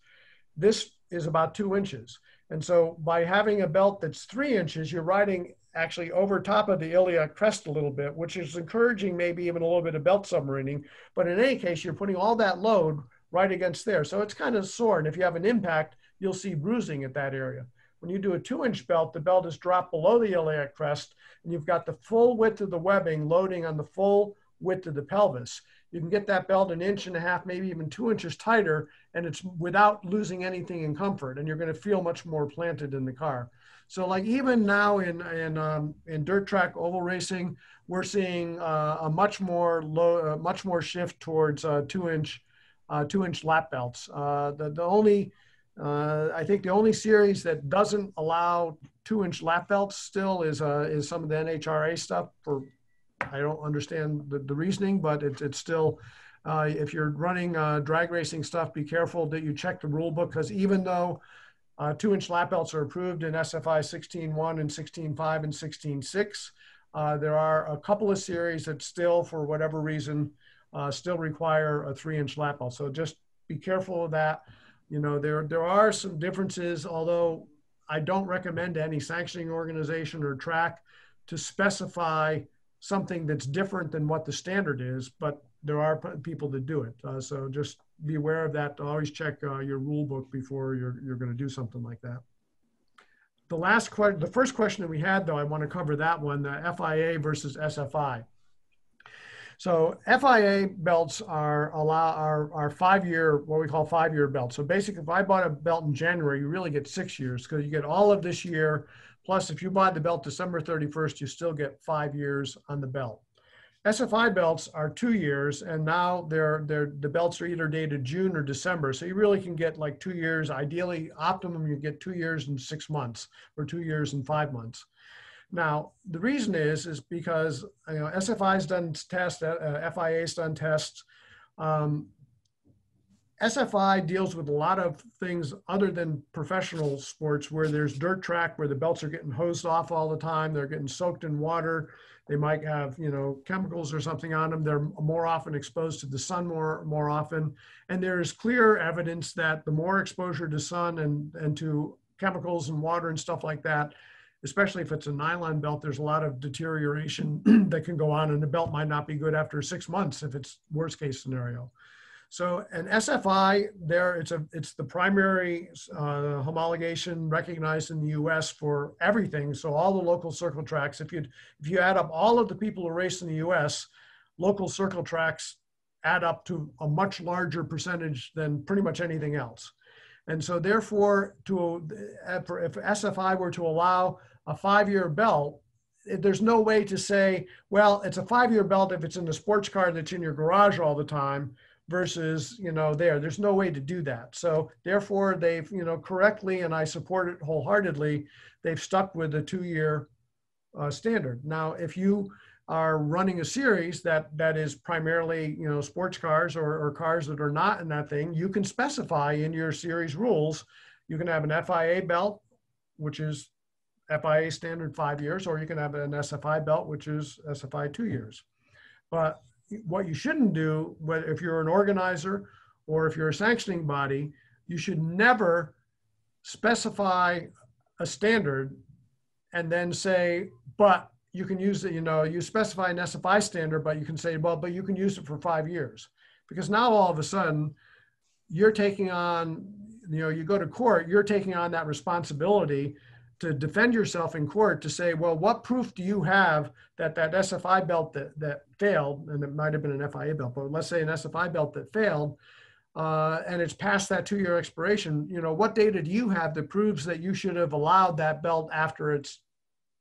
this is about two inches. And so by having a belt that's three inches, you're riding actually over top of the iliac crest a little bit, which is encouraging maybe even a little bit of belt submarining. But in any case, you're putting all that load right against there. So it's kind of sore. And if you have an impact, you'll see bruising at that area. When you do a two inch belt, the belt is dropped below the iliac crest and you've got the full width of the webbing loading on the full width of the pelvis. You can get that belt an inch and a half, maybe even two inches tighter, and it's without losing anything in comfort. And you're going to feel much more planted in the car. So like even now in in um, in dirt track oval racing, we're seeing uh, a much more low, uh, much more shift towards uh, two inch, two inch lap belts. Uh, the the only uh, I think the only series that doesn't allow two inch lap belts still is is some of the NHRA stuff for I don't understand the, the reasoning, but it's it's still if you're running drag racing stuff, be careful that you check the rule book because even though uh, two inch lap belts are approved in SFI 16.1 and 16.5 and 16.6. Uh, there are a couple of series that still, for whatever reason, uh, still require a three inch lap belt. So just be careful of that. You know, there, there are some differences, although I don't recommend any sanctioning organization or track to specify something that's different than what the standard is, but there are people that do it. Uh, so just be aware of that. Always check uh, your rule book before you're, you're going to do something like that. The last question, the first question that we had though, I want to cover that one, the FIA versus SFI. So FIA belts are allow are, are five year what we call five year belts. So basically, if I bought a belt in January, you really get six years because you get all of this year. Plus, if you buy the belt December 31st, you still get five years on the belt. SFI belts are two years, and now they're, they're, the belts are either dated June or December. So you really can get like two years. Ideally, optimum, you get two years and six months or two years and five months. Now, the reason is, is because you know, SFI's done tests, uh, FIA's done tests. Um, SFI deals with a lot of things other than professional sports where there's dirt track where the belts are getting hosed off all the time. They're getting soaked in water. They might have, you know, chemicals or something on them. They're more often exposed to the sun more, more often. And there's clear evidence that the more exposure to sun and, and to chemicals and water and stuff like that, especially if it's a nylon belt, there's a lot of deterioration [clears throat] that can go on and the belt might not be good after six months if it's worst case scenario. So an SFI, there it's a it's the primary uh, homologation recognized in the U.S. for everything. So all the local circle tracks. If you if you add up all of the people who race in the U.S., local circle tracks add up to a much larger percentage than pretty much anything else. And so therefore, to if SFI were to allow a five-year belt, there's no way to say, well, it's a five-year belt if it's in the sports car that's in your garage all the time versus you know there. There's no way to do that. So therefore they've you know correctly and i support it wholeheartedly they've stuck with the two year uh, standard. Now if you are running a series that that is primarily you know sports cars or, or cars that are not in that thing you can specify in your series rules. You can have an fia belt which is fia standard five years or you can have an sfi belt which is sfi two years. But what you shouldn't do, whether if you're an organizer or if you're a sanctioning body, you should never specify a standard and then say, but you can use it, you know, you specify an SFI standard, but you can say, well, but you can use it for five years. Because now all of a sudden you're taking on, you know, you go to court, you're taking on that responsibility to defend yourself in court to say, well, what proof do you have that that SFI belt that, that failed, and it might have been an FIA belt, but let's say an SFI belt that failed, uh, and it's past that two-year expiration, you know, what data do you have that proves that you should have allowed that belt after its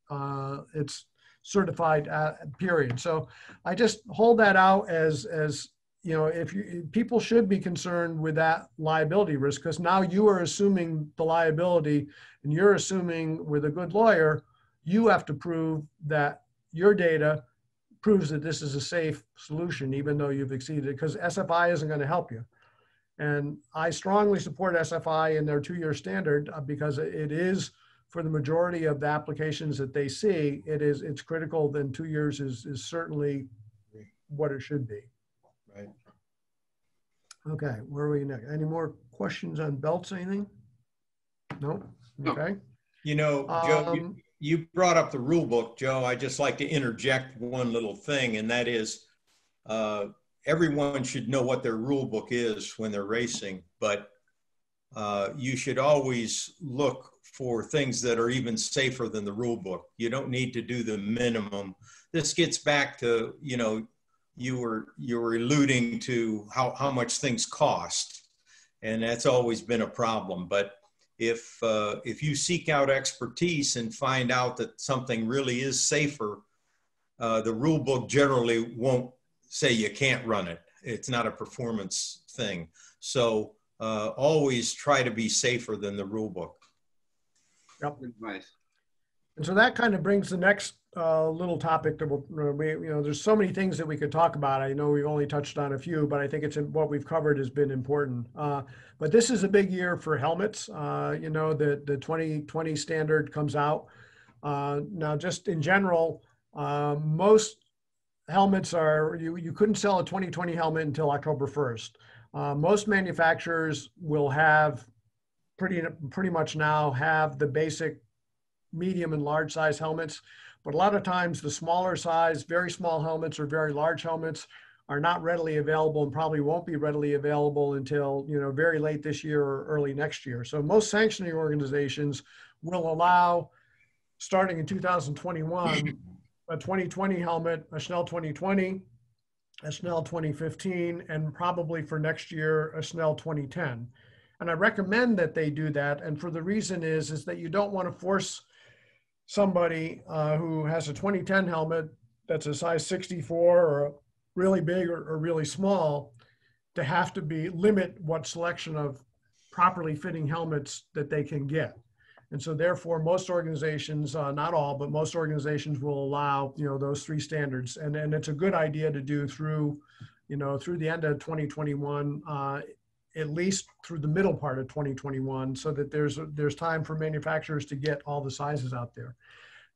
uh, its certified uh, period? So I just hold that out as as you know, if you, people should be concerned with that liability risk because now you are assuming the liability and you're assuming with a good lawyer, you have to prove that your data proves that this is a safe solution, even though you've exceeded it, because SFI isn't going to help you. And I strongly support SFI in their two-year standard uh, because it is, for the majority of the applications that they see, it is it's critical. Then two years is is certainly what it should be. Right. Okay, where are we next? Any more questions on belts? Anything? No. Okay. You know, Joe, you, Um, you brought up the rule book, Joe. I just like to interject one little thing, and that is, uh, everyone should know what their rule book is when they're racing, but uh, you should always look for things that are even safer than the rule book. You don't need to do the minimum. This gets back to, you know, you were you were alluding to how, how much things cost. And that's always been a problem. But if uh, if you seek out expertise and find out that something really is safer, uh, the rule book generally won't say you can't run it. It's not a performance thing. So uh, always try to be safer than the rule book. Yep. Advice. And so that kind of brings the next uh, little topic that we'll, uh, we, you know, there's so many things that we could talk about. I know we've only touched on a few, but I think it's what we've covered has been important. Uh, but this is a big year for helmets. Uh, you know, the, the 2020 standard comes out. Uh, now, just in general, uh, most helmets are, you, you couldn't sell a 2020 helmet until October 1st. most manufacturers will have pretty, pretty much now have the basic medium and large size helmets. But a lot of times the smaller size, very small helmets or very large helmets are not readily available and probably won't be readily available until you know very late this year or early next year. So most sanctioning organizations will allow, starting in 2021, a 2020 helmet, a Snell 2020, a Snell 2015, and probably for next year a Snell 2010. And I recommend that they do that. And for the reason is, is that you don't want to force somebody uh, who has a 2010 helmet that's a size 64 or really big or, or, really small to have to be limit what selection of properly fitting helmets that they can get. And so therefore most organizations, uh, not all, but most organizations will allow, you know, those three standards. And, and it's a good idea to do through, you know, through the end of 2021 uh, at least through the middle part of 2021 so that there's there's time for manufacturers to get all the sizes out there.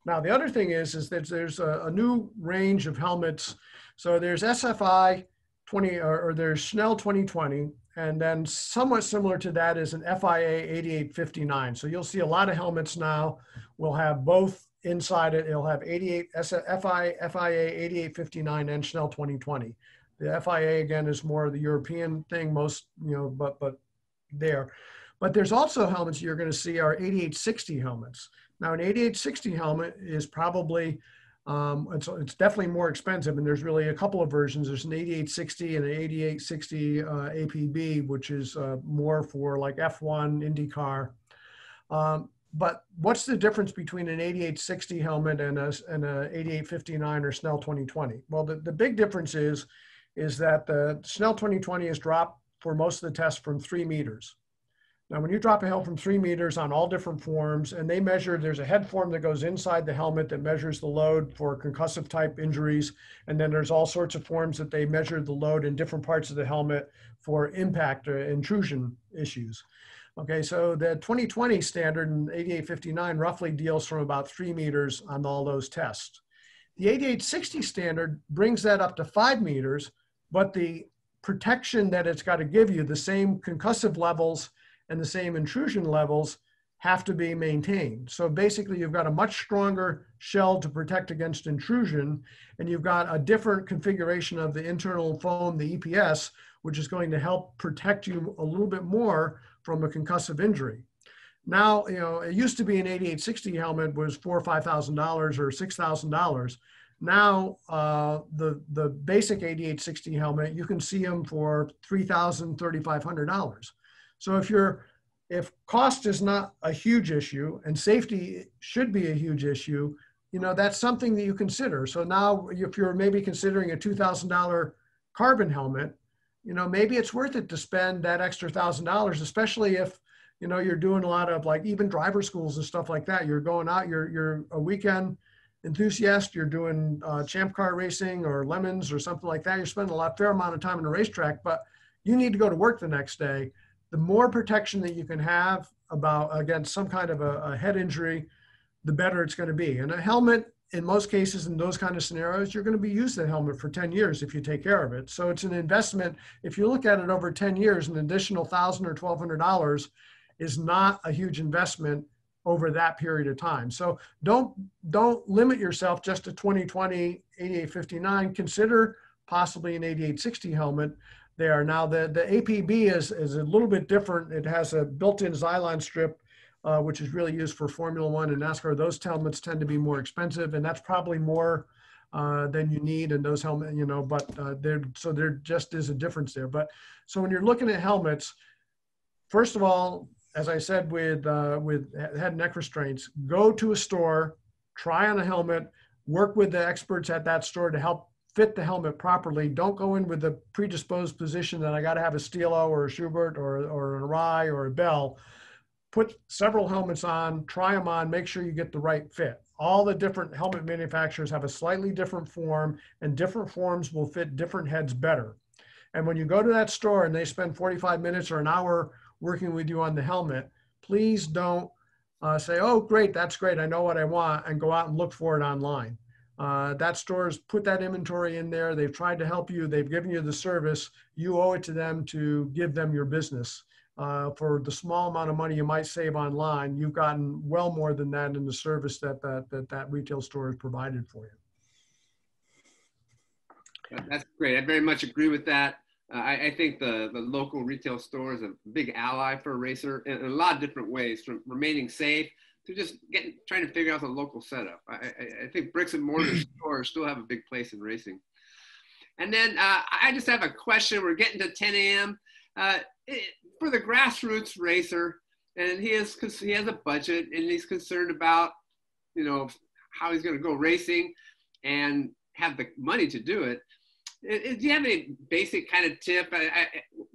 Now the other thing is is that there's a, a new range of helmets. So there's SFI 20 or, or, there's Snell 2020 and then somewhat similar to that is an FIA 8859. So you'll see a lot of helmets now will have both inside it. It'll have 88 FI, FIA 8859 and Snell 2020. The FIA again is more the European thing, most you know, but but there. But there's also helmets you're going to see are 8860 helmets. Now an 8860 helmet is probably um, it's, it's definitely more expensive, and there's really a couple of versions. There's an 8860 and an 8860 uh, APB, which is uh, more for like F1, IndyCar. Um, but what's the difference between an 8860 helmet and a, and a 8859 or Snell 2020? Well, the, the big difference is is that the Snell 2020 is dropped for most of the tests from three meters. Now, when you drop a helmet from three meters on all different forms, and they measure, there's a head form that goes inside the helmet that measures the load for concussive type injuries. And then there's all sorts of forms that they measure the load in different parts of the helmet for impact or intrusion issues. Okay, so the 2020 standard in 8859 roughly deals from about three meters on all those tests. The 8860 standard brings that up to five meters, but the protection that it's got to give you, the same concussive levels and the same intrusion levels have to be maintained. So basically you've got a much stronger shell to protect against intrusion, and you've got a different configuration of the internal foam, the EPS, which is going to help protect you a little bit more from a concussive injury. Now, you know, it used to be an 8860 helmet was four or five thousand dollars or six thousand dollars. Now, uh, the, the basic 8860 helmet, you can see them for $3,000, $3,500. So if you're, if cost is not a huge issue and safety should be a huge issue, you know, that's something that you consider. So now if you're maybe considering a $2,000 carbon helmet, you know, maybe it's worth it to spend that extra thousand dollars, especially if, you know, you're doing a lot of like even driver schools and stuff like that. You're going out, you're, you're a weekend, enthusiast, you're doing uh, champ car racing or lemons or something like that, you're spending a lot, fair amount of time in a racetrack, but you need to go to work the next day. The more protection that you can have about against some kind of a, a head injury, the better it's going to be. And a helmet, in most cases, in those kind of scenarios, you're going to be using the helmet for 10 years if you take care of it. So it's an investment. If you look at it over 10 years, an additional thousand or twelve hundred dollars is not a huge investment over that period of time. So don't don't limit yourself just to 2020 8859. Consider possibly an 8860 helmet there. Now the, the APB is, is a little bit different. It has a built-in Zylon strip, uh, which is really used for Formula One and NASCAR. Those helmets tend to be more expensive and that's probably more uh, than you need in those helmets, you know, but uh, there, so there just is a difference there. But so when you're looking at helmets, first of all, as I said with, uh, with head and neck restraints, go to a store, try on a helmet, work with the experts at that store to help fit the helmet properly. Don't go in with the predisposed position that I got to have a Stilo or a Schuberth or, or an Arai or a Bell. Put several helmets on, try them on, make sure you get the right fit. All the different helmet manufacturers have a slightly different form, and different forms will fit different heads better. And when you go to that store and they spend 45 minutes or an hour working with you on the helmet, please don't uh, say, oh, great, that's great, I know what I want, and go out and look for it online. Uh, that store's put that inventory in there. They've tried to help you. They've given you the service. You owe it to them to give them your business. Uh, for the small amount of money you might save online, you've gotten well more than that in the service that that, that, that retail store has provided for you. That's great. I very much agree with that. Uh, I, I, think the, the local retail store is a big ally for a racer in, in a lot of different ways, from remaining safe to just getting trying to figure out the local setup. I, I, I think bricks and mortar [clears throat] stores still have a big place in racing. And then uh, I just have a question. We're getting to 10 a.m. Uh, for the grassroots racer, and he has he has a budget, and he's concerned about you know how he's going to go racing, and have the money to do it. Do you have any basic kind of tip, I, I,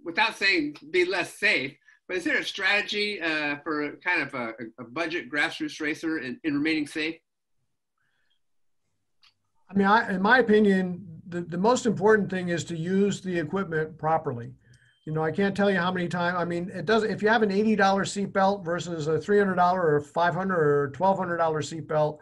without saying be less safe? But is there a strategy uh, for kind of a, a budget grassroots racer in, in, remaining safe? I mean, I, in my opinion, the, the most important thing is to use the equipment properly. You know, I can't tell you how many times. I mean, it does. If you have an eighty dollar seatbelt versus a three hundred dollar or 500 or twelve hundred dollar seatbelt,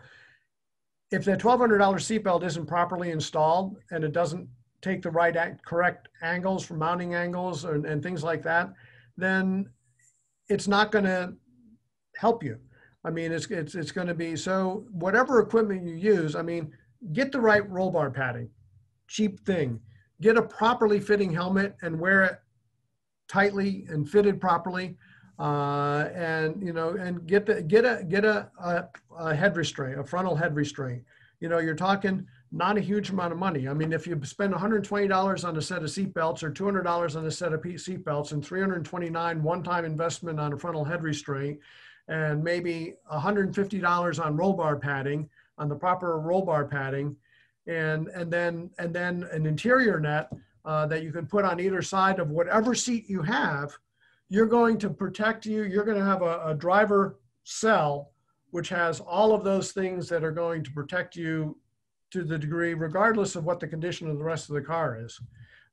if the twelve hundred dollar seatbelt isn't properly installed and it doesn't take the right correct angles for mounting angles and, and things like that, then it's not going to help you. I mean, it's, it's, it's going to be so whatever equipment you use, I mean, get the right roll bar padding, cheap thing. Get a properly fitting helmet and wear it tightly and fitted properly. Uh, and you know, and get the get a get a, a, a head restraint, a frontal head restraint. You know, you're talking not a huge amount of money. I mean, if you spend $120 on a set of seatbelts or $200 on a set of seatbelts and 329 one-time investment on a frontal head restraint and maybe $150 on roll bar padding, on the proper roll bar padding, and, and, then, and then an interior net uh, that you can put on either side of whatever seat you have, you're going to protect you. You're going to have a, a driver cell which has all of those things that are going to protect you to the degree, regardless of what the condition of the rest of the car is.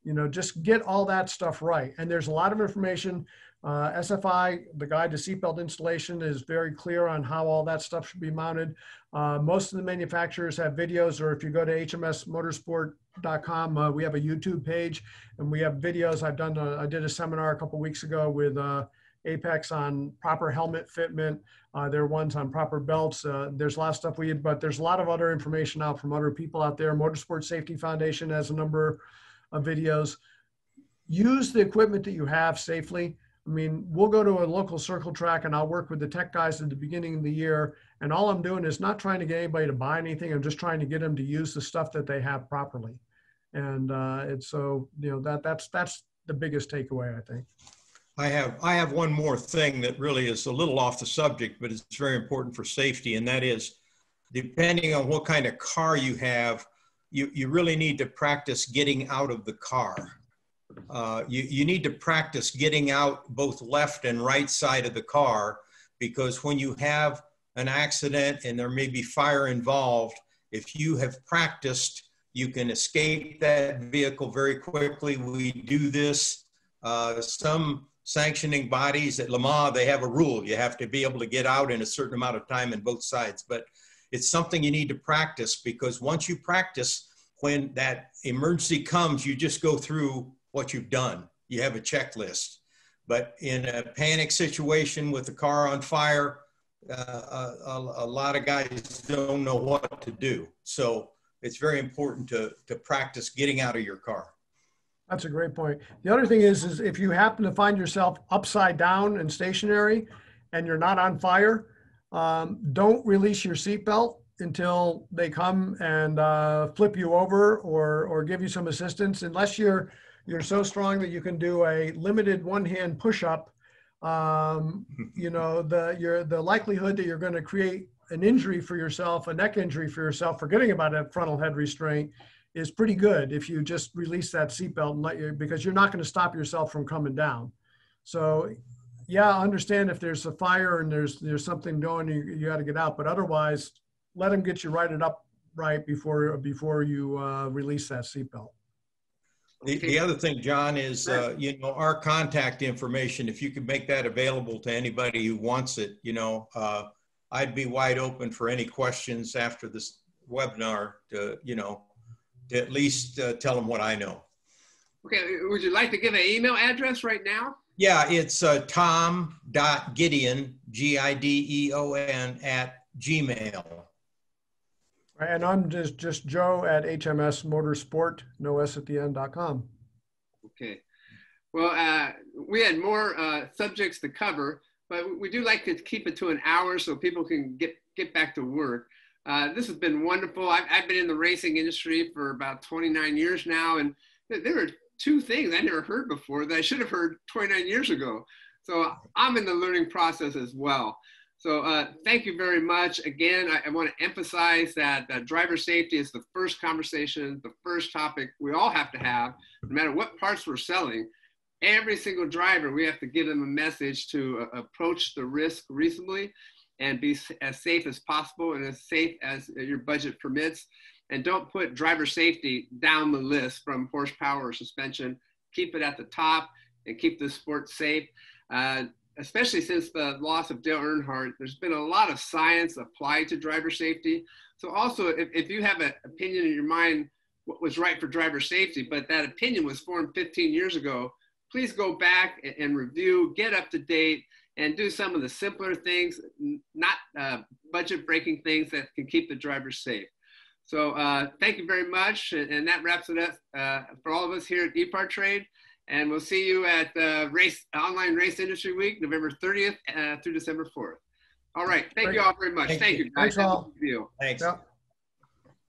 You know, just get all that stuff right. And there's a lot of information. Uh, SFI, the guide to seatbelt installation, is very clear on how all that stuff should be mounted. Uh, most of the manufacturers have videos, or if you go to hmsmotorsport.com, uh, we have a YouTube page and we have videos. I've done, a, I did a seminar a couple weeks ago with uh, Apex on proper helmet fitment. Uh, there are ones on proper belts. Uh, there's a lot of stuff we had, but there's a lot of other information out from other people out there. Motorsport Safety Foundation has a number of videos. Use the equipment that you have safely. I mean, we'll go to a local circle track and I'll work with the tech guys at the beginning of the year. And all I'm doing is not trying to get anybody to buy anything. I'm just trying to get them to use the stuff that they have properly. And uh, it's so, you know, that that's, that's the biggest takeaway, I think. I have I have one more thing that really is a little off the subject, but it's very important for safety, and that is depending on what kind of car you have, you, you really need to practice getting out of the car. Uh, you, you need to practice getting out both left and right side of the car because when you have an accident and there may be fire involved, if you have practiced, you can escape that vehicle very quickly. We do this. Uh, some sanctioning bodies at Le Mans, they have a rule. You have to be able to get out in a certain amount of time in both sides. But it's something you need to practice because once you practice, when that emergency comes, you just go through what you've done. You have a checklist. But in a panic situation with the car on fire, uh, a, a, lot of guys don't know what to do. So it's very important to, to practice getting out of your car. That's a great point. The other thing is, is if you happen to find yourself upside down and stationary and you're not on fire, um, don't release your seatbelt until they come and uh, flip you over or, or give you some assistance, unless you're, you're so strong that you can do a limited one-hand push-up. Um, you [laughs] know, the, your, the likelihood that you're going to create an injury for yourself, a neck injury for yourself, forgetting about a frontal head restraint is pretty good if you just release that seatbelt and let you, because you're not going to stop yourself from coming down. So yeah, understand if there's a fire and there's, there's something going, you, you got to get out, but otherwise let them get you righted up right before, before you uh, release that seatbelt. The, the other thing, John, is, uh, you know, our contact information, if you could make that available to anybody who wants it, you know, uh, I'd be wide open for any questions after this webinar to, you know, to at least uh, tell them what I know. Okay, would you like to give an email address right now? Yeah, it's uh, tom.gideon, G-I-D-E-O-N, at gmail. And I'm just, just Joe at HMS Motorsport, no S at the end, dot com. Okay. Well, uh, we had more uh, subjects to cover, but we do like to keep it to an hour so people can get, get back to work. Uh, this has been wonderful. I've, I've, been in the racing industry for about 29 years now, and th there are two things I never heard before that I should have heard 29 years ago. So I'm in the learning process as well. So uh, thank you very much. Again, I, I want to emphasize that, that driver safety is the first conversation, the first topic we all have to have, no matter what parts we're selling. Every single driver, we have to give them a message to uh, approach the risk reasonably and be as safe as possible and as safe as your budget permits. And don't put driver safety down the list from horsepower or suspension. Keep it at the top and keep the sport safe. Uh, especially since the loss of Dale Earnhardt, there's been a lot of science applied to driver safety. So also, if, if you have an opinion in your mind what was right for driver safety, but that opinion was formed 15 years ago, please go back and, and review, get up to date, and do some of the simpler things, not uh, budget breaking things that can keep the driver safe. So uh, thank you very much. And, and that wraps it up uh, for all of us here at PRI Trade. And we'll see you at uh, race online race industry week, November 30th uh, through December 4th. All right. Thank Great. you all very much. Thank, Thank you. Guys. Thanks all. Thanks. Yep.